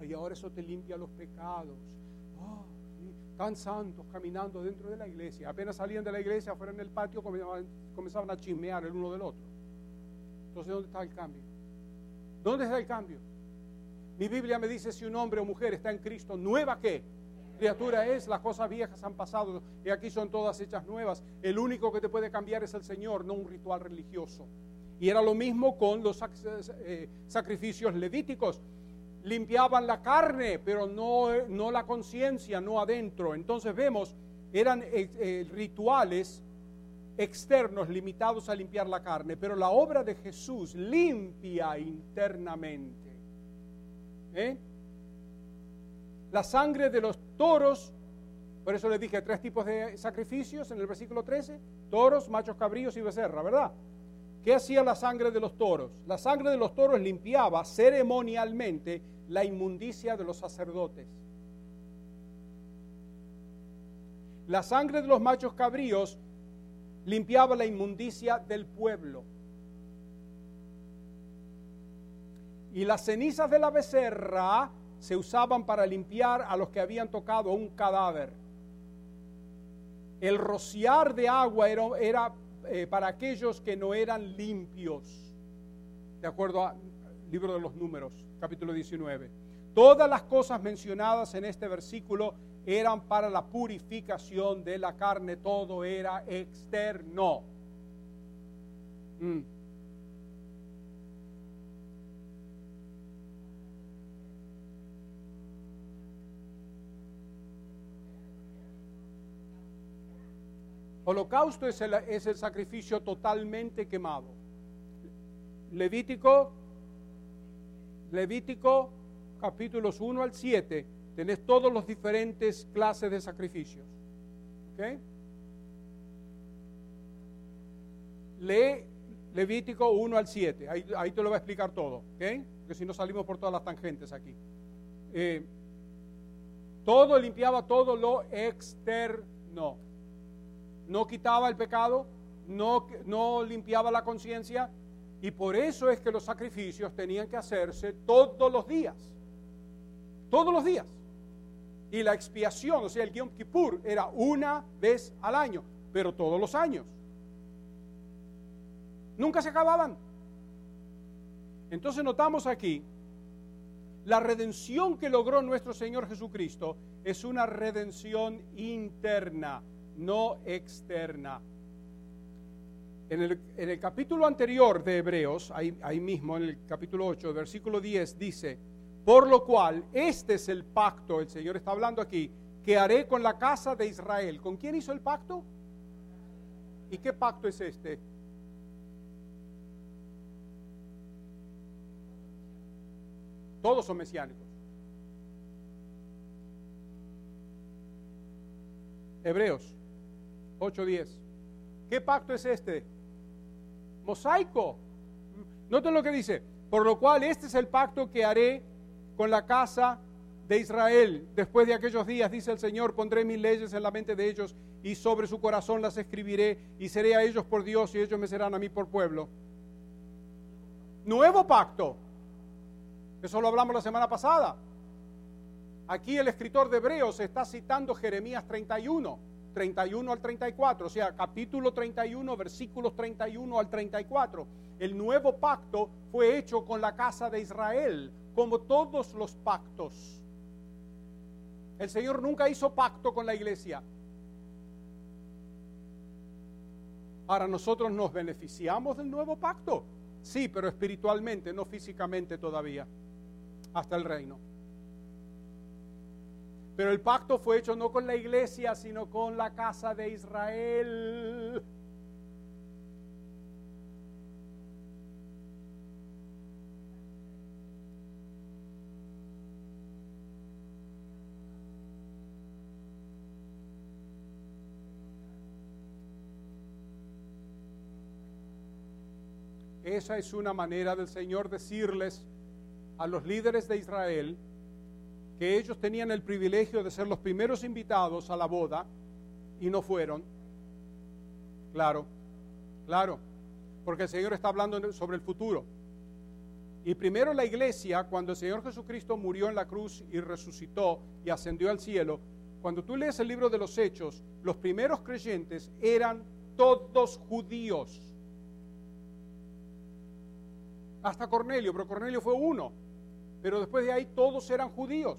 y ahora eso te limpia los pecados. tan santos caminando dentro de la iglesia. Apenas salían de la iglesia, fuera en el patio, comenzaban a chismear el uno del otro. Entonces, ¿dónde está el cambio? ¿Dónde está el cambio? Mi Biblia me dice si un hombre o mujer está en Cristo, ¿nueva qué? criatura es, las cosas viejas han pasado y aquí son todas hechas nuevas. El único que te puede cambiar es el Señor, no un ritual religioso. Y era lo mismo con los eh, sacrificios levíticos. Limpiaban la carne, pero no, no la conciencia, no adentro. Entonces vemos, eran eh, eh, rituales externos limitados a limpiar la carne, pero la obra de Jesús limpia internamente. ¿Eh? la sangre de los toros, por eso le dije tres tipos de sacrificios en el versículo 13, toros, machos cabríos y becerra, ¿verdad? ¿Qué hacía la sangre de los toros? La sangre de los toros limpiaba ceremonialmente la inmundicia de los sacerdotes. La sangre de los machos cabríos limpiaba la inmundicia del pueblo. Y las cenizas de la becerra se usaban para limpiar a los que habían tocado un cadáver. El rociar de agua era, eh, para aquellos que no eran limpios, de acuerdo al libro de los números, capítulo 19. Todas las cosas mencionadas en este versículo eran para la purificación de la carne, todo era externo. Mm. Holocausto es el, es el sacrificio totalmente quemado. Levítico, Levítico capítulos 1 al 7, tenés todos los diferentes clases de sacrificios. ¿Ok? Lee Levítico 1 al 7, ahí, te lo voy a explicar todo, ¿ok? Porque si no salimos por todas las tangentes aquí. Eh, todo limpiaba todo lo externo no quitaba el pecado, no limpiaba la conciencia, y por eso es que los sacrificios tenían que hacerse todos los días. Todos los días. Y la expiación, o sea, el Yom Kippur, era una vez al año, pero todos los años. Nunca se acababan. Entonces notamos aquí, la redención que logró nuestro Señor Jesucristo es una redención interna no externa. En el, capítulo anterior de Hebreos, ahí, ahí mismo en el capítulo 8, versículo 10, dice, por lo cual este es el pacto, el Señor está hablando aquí, que haré con la casa de Israel. ¿Con quién hizo el pacto? ¿Y qué pacto es este? Todos son mesiánicos. Hebreos 8.10. ¿Qué pacto es este? Mosaico. Noten lo que dice. Por lo cual este es el pacto que haré con la casa de Israel. Después de aquellos días, dice el Señor, pondré mis leyes en la mente de ellos y sobre su corazón las escribiré y seré a ellos por Dios y ellos me serán a mí por pueblo. Nuevo pacto. Eso lo hablamos la semana pasada. Aquí el escritor de Hebreos está citando Jeremías 31, 31 al 34, o sea, capítulo 31, versículos 31 al 34. El nuevo pacto fue hecho con la casa de Israel, como todos los pactos. El Señor nunca hizo pacto con la iglesia. Ahora nosotros nos beneficiamos del nuevo pacto. Sí, pero espiritualmente, no físicamente todavía, hasta el reino. Pero el pacto fue hecho no con la iglesia, sino con la casa de Israel. Esa es una manera del Señor decirles a los líderes de Israel que ellos tenían el privilegio de ser los primeros invitados a la boda y no fueron. Claro, claro, porque el Señor está hablando sobre el futuro. Y primero la iglesia, cuando el Señor Jesucristo murió en la cruz y resucitó y ascendió al cielo, cuando tú lees el libro de los Hechos, los primeros creyentes eran todos judíos hasta Cornelio, pero Cornelio fue uno. Pero después de ahí todos eran judíos.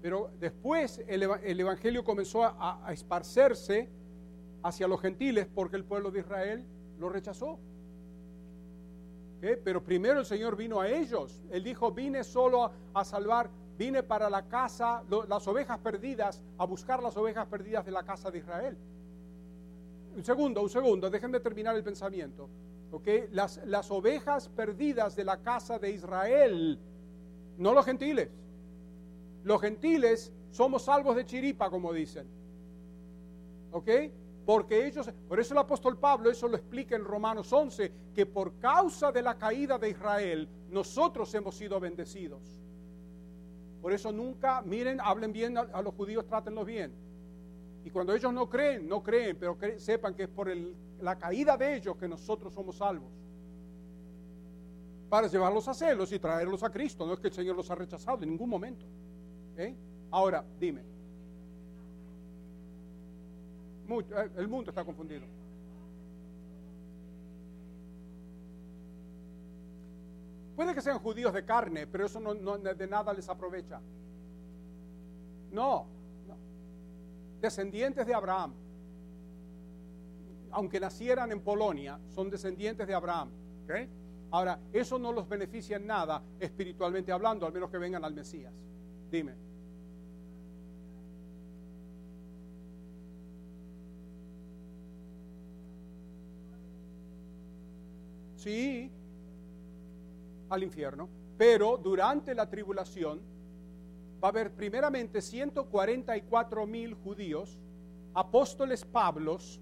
Pero después el, Evangelio comenzó a, esparcerse hacia los gentiles porque el pueblo de Israel lo rechazó. Pero primero el Señor vino a ellos. Él dijo, vine solo a, salvar, vine para la casa, las ovejas perdidas, a buscar las ovejas perdidas de la casa de Israel. Un segundo, un segundo, déjenme terminar el pensamiento. Las, las ovejas perdidas de la casa de Israel, no los gentiles. Los gentiles somos salvos de chiripa, como dicen. Porque ellos, por eso el apóstol Pablo, eso lo explica en Romanos 11, que por causa de la caída de Israel, nosotros hemos sido bendecidos. Por eso nunca, miren, hablen bien a, los judíos, trátenlos bien. Y cuando ellos no creen, no creen, pero sepan que es por la caída de ellos que nosotros somos salvos. Para llevarlos a celos y traerlos a Cristo. No es que el Señor los ha rechazado en ningún momento. ¿Eh? Ahora, dime. Eh, el mundo está confundido. Puede que sean judíos de carne, pero eso no, de nada les aprovecha. No. Descendientes de Abraham aunque nacieran en Polonia, son descendientes de Abraham. Ahora, eso no los beneficia en nada espiritualmente hablando, al menos que vengan al Mesías. Dime. Sí, al infierno. Pero durante la tribulación va a haber primeramente 144 mil judíos, apóstoles Pablos,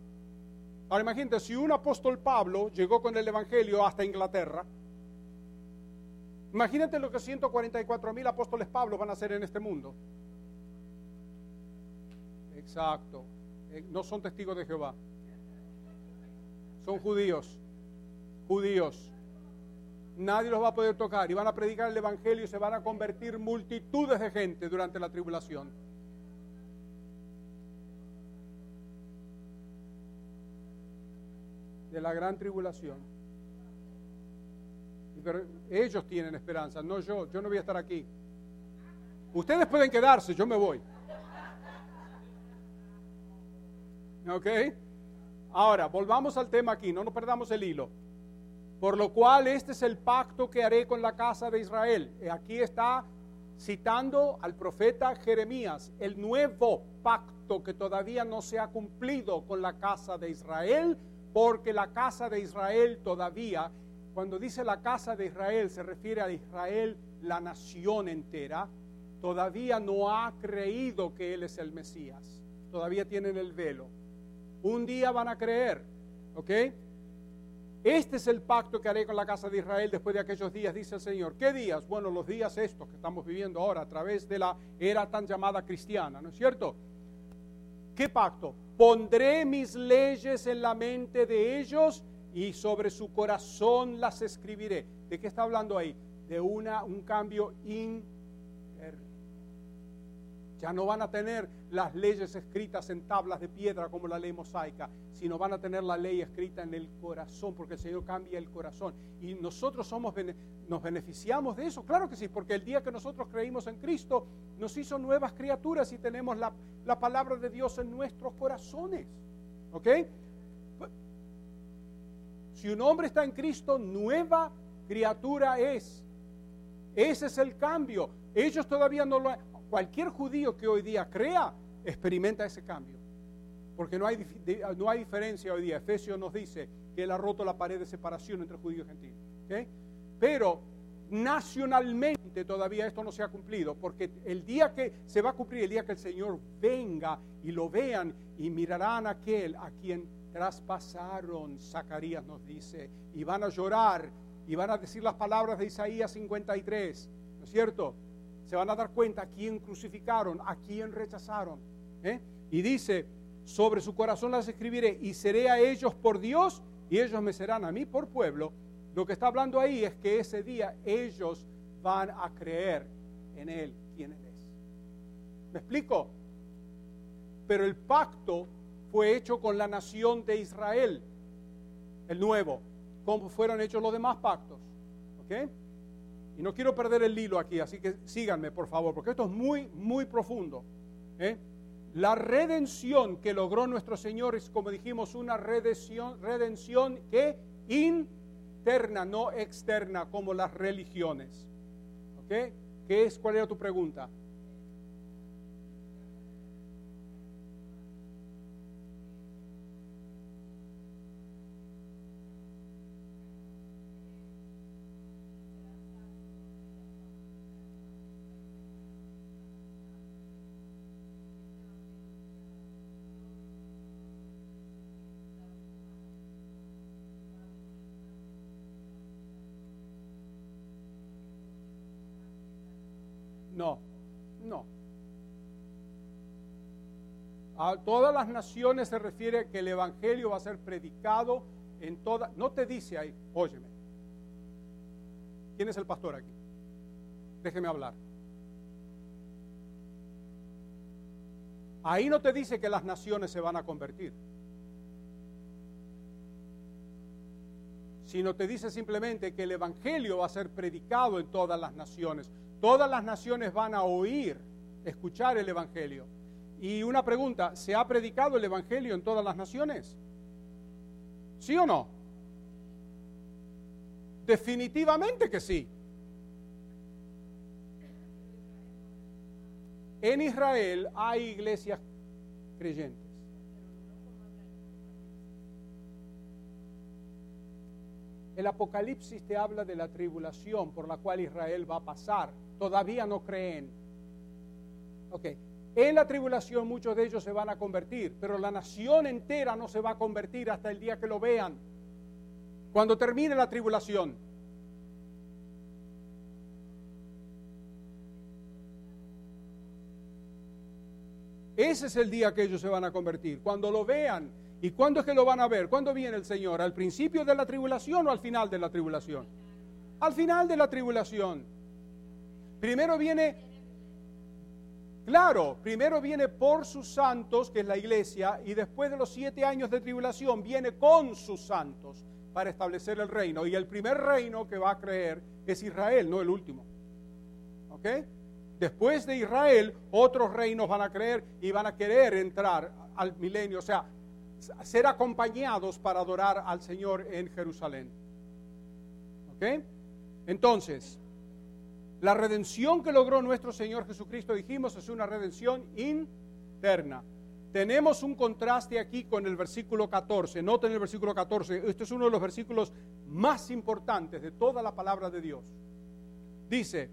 Ahora imagínate, si un apóstol Pablo llegó con el Evangelio hasta Inglaterra, imagínate lo que 144 mil apóstoles Pablo van a hacer en este mundo. Exacto. Eh, no son testigos de Jehová. Son judíos. Judíos. Nadie los va a poder tocar y van a predicar el Evangelio y se van a convertir multitudes de gente durante la tribulación. de la gran tribulación. Pero ellos tienen esperanza, no yo. Yo no voy a estar aquí. Ustedes pueden quedarse, yo me voy. ¿Ok? Ahora, volvamos al tema aquí, no nos perdamos el hilo. Por lo cual este es el pacto que haré con la casa de Israel. Aquí está citando al profeta Jeremías, el nuevo pacto que todavía no se ha cumplido con la casa de Israel, porque la casa de Israel todavía, cuando dice la casa de Israel, se refiere a Israel, la nación entera, todavía no ha creído que Él es el Mesías. Todavía tienen el velo. Un día van a creer, ¿ok? Este es el pacto que haré con la casa de Israel después de aquellos días, dice el Señor. ¿Qué días? Bueno, los días estos que estamos viviendo ahora a través de la era tan llamada cristiana, ¿no es cierto? ¿Qué pacto? Pondré mis leyes en la mente de ellos y sobre su corazón las escribiré. ¿De qué está hablando ahí? De una, un cambio interno. Ya no van a tener las leyes escritas en tablas de piedra como la ley mosaica, sino van a tener la ley escrita en el corazón, porque el Señor cambia el corazón. Y nosotros somos, nos beneficiamos de eso, claro que sí, porque el día que nosotros creímos en Cristo, nos hizo nuevas criaturas y tenemos la, la palabra de Dios en nuestros corazones. ¿Ok? Si un hombre está en Cristo, nueva criatura es. Ese es el cambio. Ellos todavía no lo... Cualquier judío que hoy día crea, experimenta ese cambio. Porque no hay, no hay diferencia hoy día. Efesios nos dice que él ha roto la pared de separación entre judío y gentil. Pero nacionalmente todavía esto no se ha cumplido, porque el día que se va a cumplir, el día que el Señor venga y lo vean y mirarán a aquel a quien traspasaron, Zacarías nos dice, y van a llorar y van a decir las palabras de Isaías 53, ¿no es cierto? Se van a dar cuenta a quién crucificaron, a quién rechazaron. ¿eh? Y dice, sobre su corazón las escribiré y seré a ellos por Dios y ellos me serán a mí por pueblo. Lo que está hablando ahí es que ese día ellos van a creer en Él, quien Él es. ¿Me explico? Pero el pacto fue hecho con la nación de Israel, el nuevo, como fueron hechos los demás pactos. ¿Ok? Y no quiero perder el hilo aquí, así que síganme, por favor, porque esto es muy, muy profundo. ¿eh? La redención que logró nuestro Señor es, como dijimos, una redención, redención que interna, no externa, como las religiones. ¿Ok? ¿Qué es? ¿Cuál era tu pregunta? A todas las naciones se refiere que el Evangelio va a ser predicado en toda. No te dice ahí, óyeme. ¿Quién es el pastor aquí? Déjeme hablar. Ahí no te dice que las naciones se van a convertir. Sino te dice simplemente que el Evangelio va a ser predicado en todas las naciones. Todas las naciones van a oír, escuchar el Evangelio. Y una pregunta, ¿se ha predicado el Evangelio en todas las naciones? ¿Sí o no? Definitivamente que sí. En Israel hay iglesias creyentes. El Apocalipsis te habla de la tribulación por la cual Israel va a pasar todavía no creen. Ok, en la tribulación muchos de ellos se van a convertir, pero la nación entera no se va a convertir hasta el día que lo vean, cuando termine la tribulación. Ese es el día que ellos se van a convertir, cuando lo vean. ¿Y cuándo es que lo van a ver? ¿Cuándo viene el Señor? ¿Al principio de la tribulación o al final de la tribulación? Al final de la tribulación. Primero viene, claro, primero viene por sus santos, que es la iglesia, y después de los siete años de tribulación viene con sus santos para establecer el reino. Y el primer reino que va a creer es Israel, no el último. ¿Ok? Después de Israel, otros reinos van a creer y van a querer entrar al milenio, o sea, ser acompañados para adorar al Señor en Jerusalén. ¿Ok? Entonces, la redención que logró nuestro Señor Jesucristo, dijimos, es una redención interna. Tenemos un contraste aquí con el versículo 14. Noten el versículo 14. Este es uno de los versículos más importantes de toda la palabra de Dios. Dice,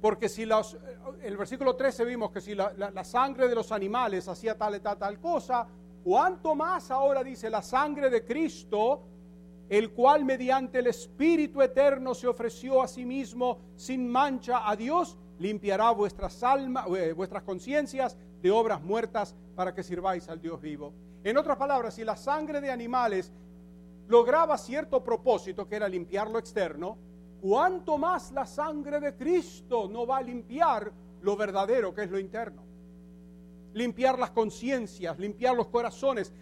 porque si los, el versículo 13 vimos que si la, la sangre de los animales hacía tal y tal, tal cosa, cuanto más ahora dice la sangre de Cristo el cual mediante el Espíritu Eterno se ofreció a sí mismo sin mancha a Dios, limpiará vuestras almas, eh, vuestras conciencias de obras muertas para que sirváis al Dios vivo. En otras palabras, si la sangre de animales lograba cierto propósito, que era limpiar lo externo, cuánto más la sangre de Cristo no va a limpiar lo verdadero, que es lo interno. Limpiar las conciencias, limpiar los corazones,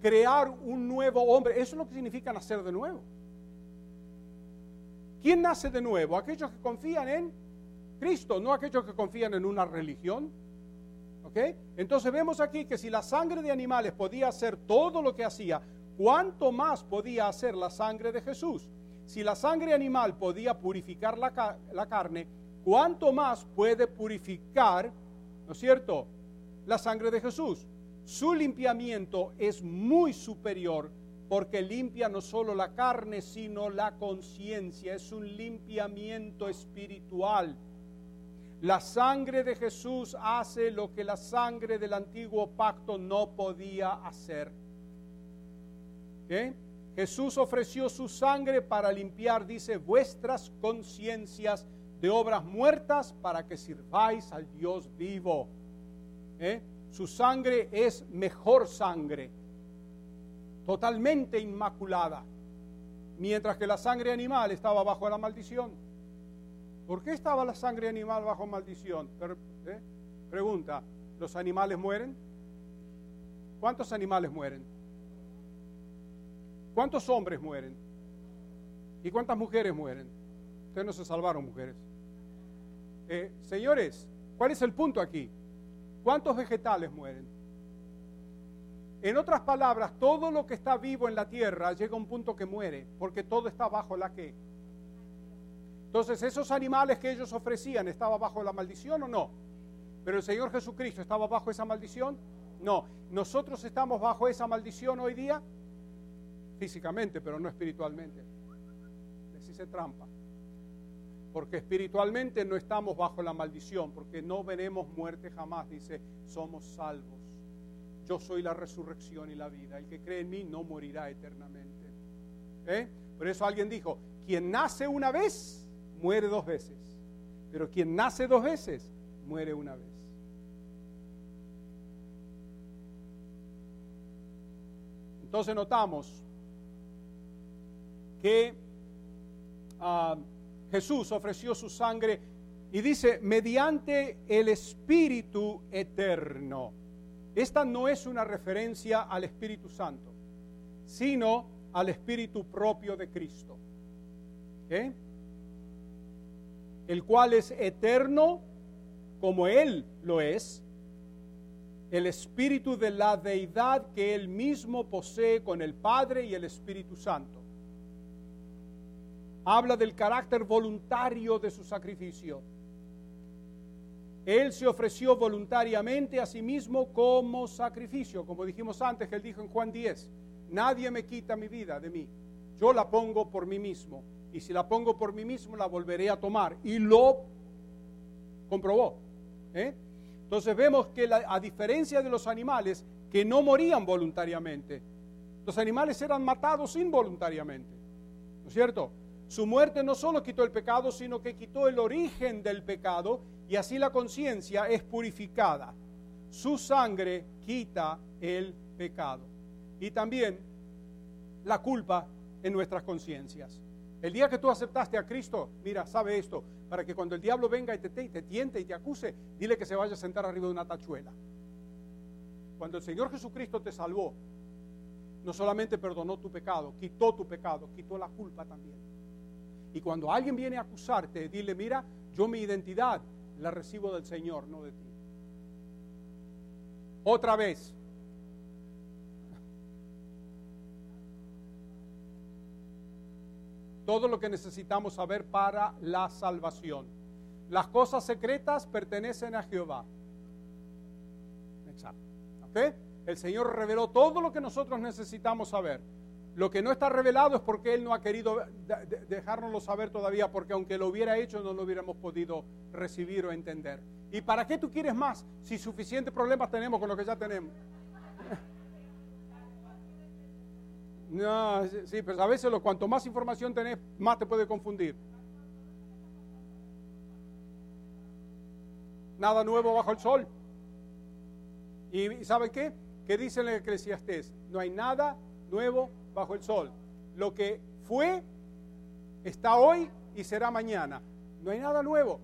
crear un nuevo hombre. Eso es lo que significa nacer de nuevo. ¿Quién nace de nuevo? Aquellos que confían en Cristo, no aquellos que confían en una religión. ¿Ok? Entonces vemos aquí que si la sangre de animales podía hacer todo lo que hacía, ¿cuánto más podía hacer la sangre de Jesús? Si la sangre animal podía purificar la, la carne, ¿cuánto más puede purificar, ¿no es cierto?, la sangre de Jesús. Su limpiamiento es muy superior porque limpia no solo la carne, sino la conciencia. Es un limpiamiento espiritual. La sangre de Jesús hace lo que la sangre del antiguo pacto no podía hacer. Jesús ofreció su sangre para limpiar, dice, vuestras conciencias de obras muertas para que sirváis al Dios vivo. ¿Eh? Su sangre es mejor sangre totalmente inmaculada, mientras que la sangre animal estaba bajo la maldición. ¿Por qué estaba la sangre animal bajo maldición? ¿eh? Pregunta, ¿los animales mueren? ¿Cuántos animales mueren? ¿Cuántos hombres mueren? ¿Y cuántas mujeres mueren? Ustedes no se salvaron, mujeres. Eh, señores, ¿cuál es el punto aquí? ¿Cuántos vegetales mueren? En otras palabras, todo lo que está vivo en la tierra llega a un punto que muere, porque todo está bajo la que. Entonces, esos animales que ellos ofrecían, ¿estaba bajo la maldición o no? Pero el Señor Jesucristo estaba bajo esa maldición? No. Nosotros estamos bajo esa maldición hoy día, físicamente, pero no espiritualmente. Les hice trampa. Porque espiritualmente no estamos bajo la maldición, porque no veremos muerte jamás, dice, somos salvos yo soy la resurrección y la vida. El que cree en mí no morirá eternamente. ¿Eh? Por eso alguien dijo, quien nace una vez, muere dos veces. Pero quien nace dos veces, muere una vez. Entonces notamos que ah, Jesús ofreció su sangre y dice, mediante el Espíritu eterno. Esta no es una referencia al Espíritu Santo, sino al Espíritu propio de Cristo, el cual es eterno como Él lo es, el Espíritu de la deidad que Él mismo posee con el Padre y el Espíritu Santo. Habla del carácter voluntario de su sacrificio él se ofreció voluntariamente a sí mismo como sacrificio, como dijimos antes él dijo en Juan 10, nadie me quita mi vida de mí, yo la pongo por mí mismo, y si la pongo por mí mismo la volveré a tomar. Y lo comprobó. ¿eh? Entonces vemos que a diferencia de los animales que no morían voluntariamente, los animales eran matados involuntariamente, ¿no es cierto? Su muerte no solo quitó el pecado, sino que quitó el origen del pecado y así la conciencia es purificada. Su sangre quita el pecado. Y también la culpa en nuestras conciencias. El día que tú aceptaste a Cristo, mira, sabe esto, para que cuando el diablo venga y te, te tiente y te acuse, dile que se vaya a sentar arriba de una tachuela. Cuando el Señor Jesucristo te salvó, no solamente perdonó tu pecado, quitó tu pecado, quitó la culpa también. Y cuando alguien viene a acusarte, dile, mira, yo mi identidad la recibo del Señor, no de ti. Otra vez. Todo lo que necesitamos saber para la salvación. Las cosas secretas pertenecen a Jehová. Exacto. ¿Ok? El Señor reveló todo lo que nosotros necesitamos saber. Lo que no está revelado es porque Él no ha querido dejárnoslo saber todavía, porque aunque lo hubiera hecho no lo hubiéramos podido recibir o entender. ¿Y para qué tú quieres más si suficientes problemas tenemos con lo que ya tenemos? No, sí, pero a veces lo, cuanto más información tenés, más te puede confundir. Nada nuevo bajo el sol. ¿Y sabe qué? ¿Qué dice el Eclesiastés? No hay nada nuevo bajo el sol. Lo que fue, está hoy y será mañana. No hay nada nuevo.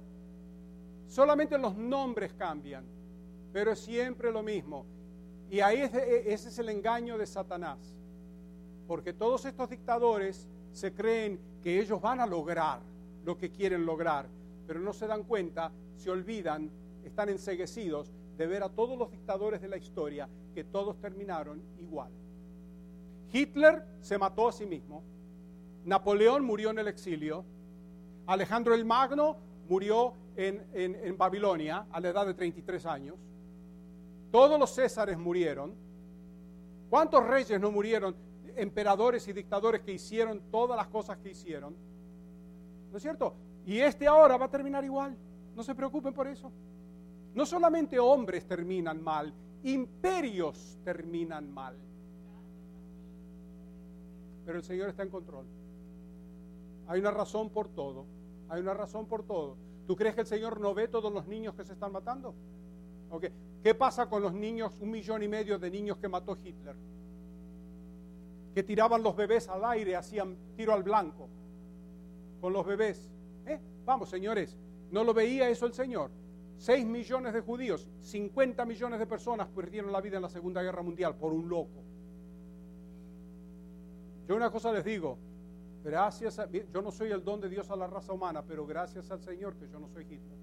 Solamente los nombres cambian, pero es siempre lo mismo. Y ahí ese es el engaño de Satanás. Porque todos estos dictadores se creen que ellos van a lograr lo que quieren lograr, pero no se dan cuenta, se olvidan, están enseguecidos de ver a todos los dictadores de la historia que todos terminaron igual. Hitler se mató a sí mismo, Napoleón murió en el exilio, Alejandro el Magno murió en, Babilonia a la edad de 33 años, todos los Césares murieron, ¿cuántos reyes no murieron? Emperadores y dictadores que hicieron todas las cosas que hicieron, ¿no es cierto? Y este ahora va a terminar igual, no se preocupen por eso. No solamente hombres terminan mal, imperios terminan mal. Pero el Señor está en control. Hay una razón por todo. Hay una razón por todo. ¿Tú crees que el Señor no ve todos los niños que se están matando? ¿Qué pasa con los niños, un millón y medio de niños que mató Hitler? Que tiraban los bebés al aire, hacían tiro al blanco con los bebés. ¿Eh? Vamos, señores, ¿no lo veía eso el Señor? 6 millones de judíos, 50 millones de personas perdieron la vida en la Segunda Guerra Mundial por un loco. Yo una cosa les digo, gracias a, yo no soy el don de Dios a la raza humana, pero gracias al Señor que yo no soy Hitler.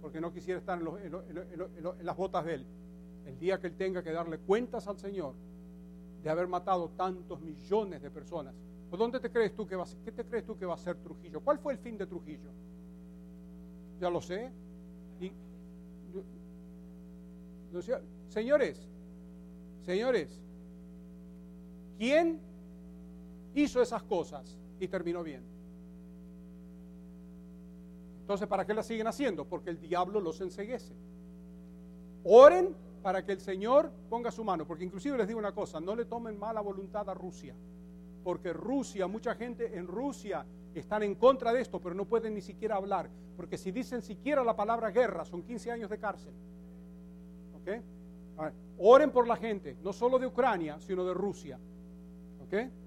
Porque no quisiera estar en, las botas de Él. El día que Él tenga que darle cuentas al Señor de haber matado tantos millones de personas. ¿Dónde te crees tú que va? ¿Qué te crees tú que va a ser Trujillo? ¿Cuál fue el fin de Trujillo? Ya lo sé. Y, señores, señores, ¿quién hizo esas cosas y terminó bien? Entonces, ¿para qué las siguen haciendo? Porque el diablo los enseguece. Oren para que el Señor ponga su mano, porque inclusive les digo una cosa, no le tomen mala voluntad a Rusia, porque Rusia, mucha gente en Rusia están en contra de esto, pero no pueden ni siquiera hablar, porque si dicen siquiera la palabra guerra, son 15 años de cárcel. Oren por la gente, no solo de Ucrania, sino de Rusia.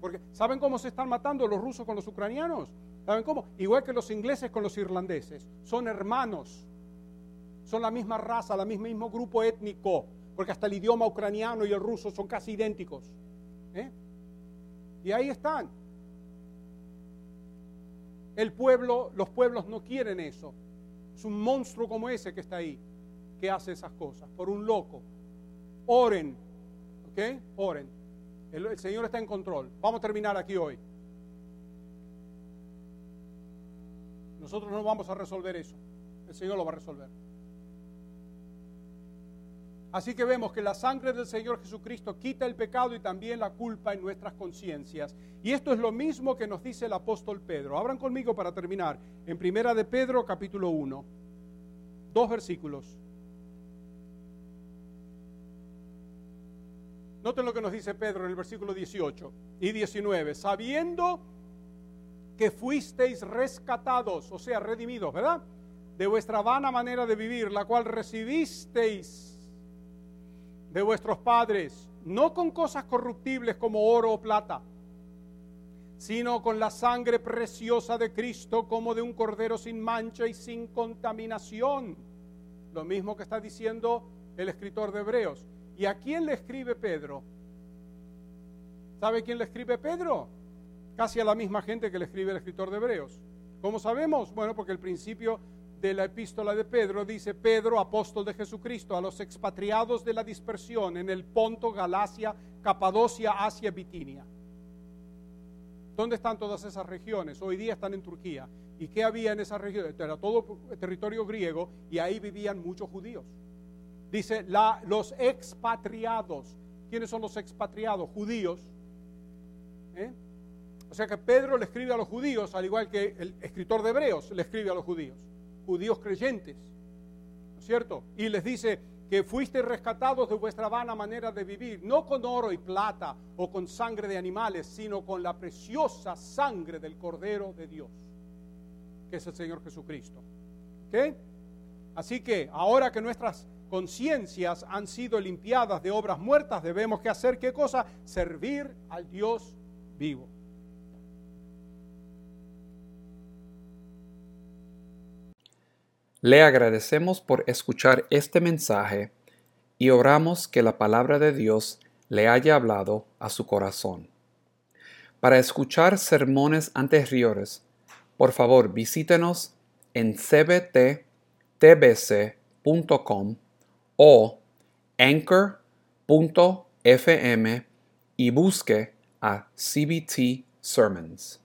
Porque ¿saben cómo se están matando los rusos con los ucranianos? ¿Saben cómo? Igual que los ingleses con los irlandeses. Son hermanos. Son la misma raza, el mismo grupo étnico, porque hasta el idioma ucraniano y el ruso son casi idénticos. ¿Eh? Y ahí están. El pueblo, los pueblos no quieren eso. Es un monstruo como ese que está ahí, que hace esas cosas, por un loco. Oren, ¿ok? Oren. El, Señor está en control. Vamos a terminar aquí hoy. Nosotros no vamos a resolver eso. El Señor lo va a resolver. Así que vemos que la sangre del Señor Jesucristo quita el pecado y también la culpa en nuestras conciencias. Y esto es lo mismo que nos dice el apóstol Pedro. Abran conmigo para terminar. En Primera de Pedro, capítulo 1. Dos versículos. Noten lo que nos dice Pedro en el versículo 18 y 19. Sabiendo que fuisteis rescatados, o sea, redimidos, ¿verdad? De vuestra vana manera de vivir, la cual recibisteis de vuestros padres, no con cosas corruptibles como oro o plata, sino con la sangre preciosa de Cristo como de un cordero sin mancha y sin contaminación. Lo mismo que está diciendo el escritor de Hebreos. ¿Y a quién le escribe Pedro? ¿Sabe quién le escribe Pedro? Casi a la misma gente que le escribe el escritor de Hebreos. ¿Cómo sabemos? Bueno, porque el principio de la epístola de Pedro, dice Pedro, apóstol de Jesucristo, a los expatriados de la dispersión en el Ponto, Galacia, Capadocia, Asia, Bitinia. ¿Dónde están todas esas regiones? Hoy día están en Turquía. ¿Y qué había en esas regiones? Era todo territorio griego y ahí vivían muchos judíos. Dice los expatriados. ¿Quiénes son los expatriados? Judíos. ¿Eh? O sea que Pedro le escribe a los judíos, al igual que el escritor de Hebreos le escribe a los judíos judíos creyentes, ¿no es cierto? Y les dice que fuiste rescatados de vuestra vana manera de vivir, no con oro y plata o con sangre de animales, sino con la preciosa sangre del Cordero de Dios, que es el Señor Jesucristo. ¿Ok? Así que ahora que nuestras conciencias han sido limpiadas de obras muertas, debemos que hacer qué cosa? Servir al Dios vivo. Le agradecemos por escuchar este mensaje y oramos que la palabra de Dios le haya hablado a su corazón. Para escuchar sermones anteriores, por favor visítenos en cbttbc.com o anchor.fm y busque a CBT Sermons.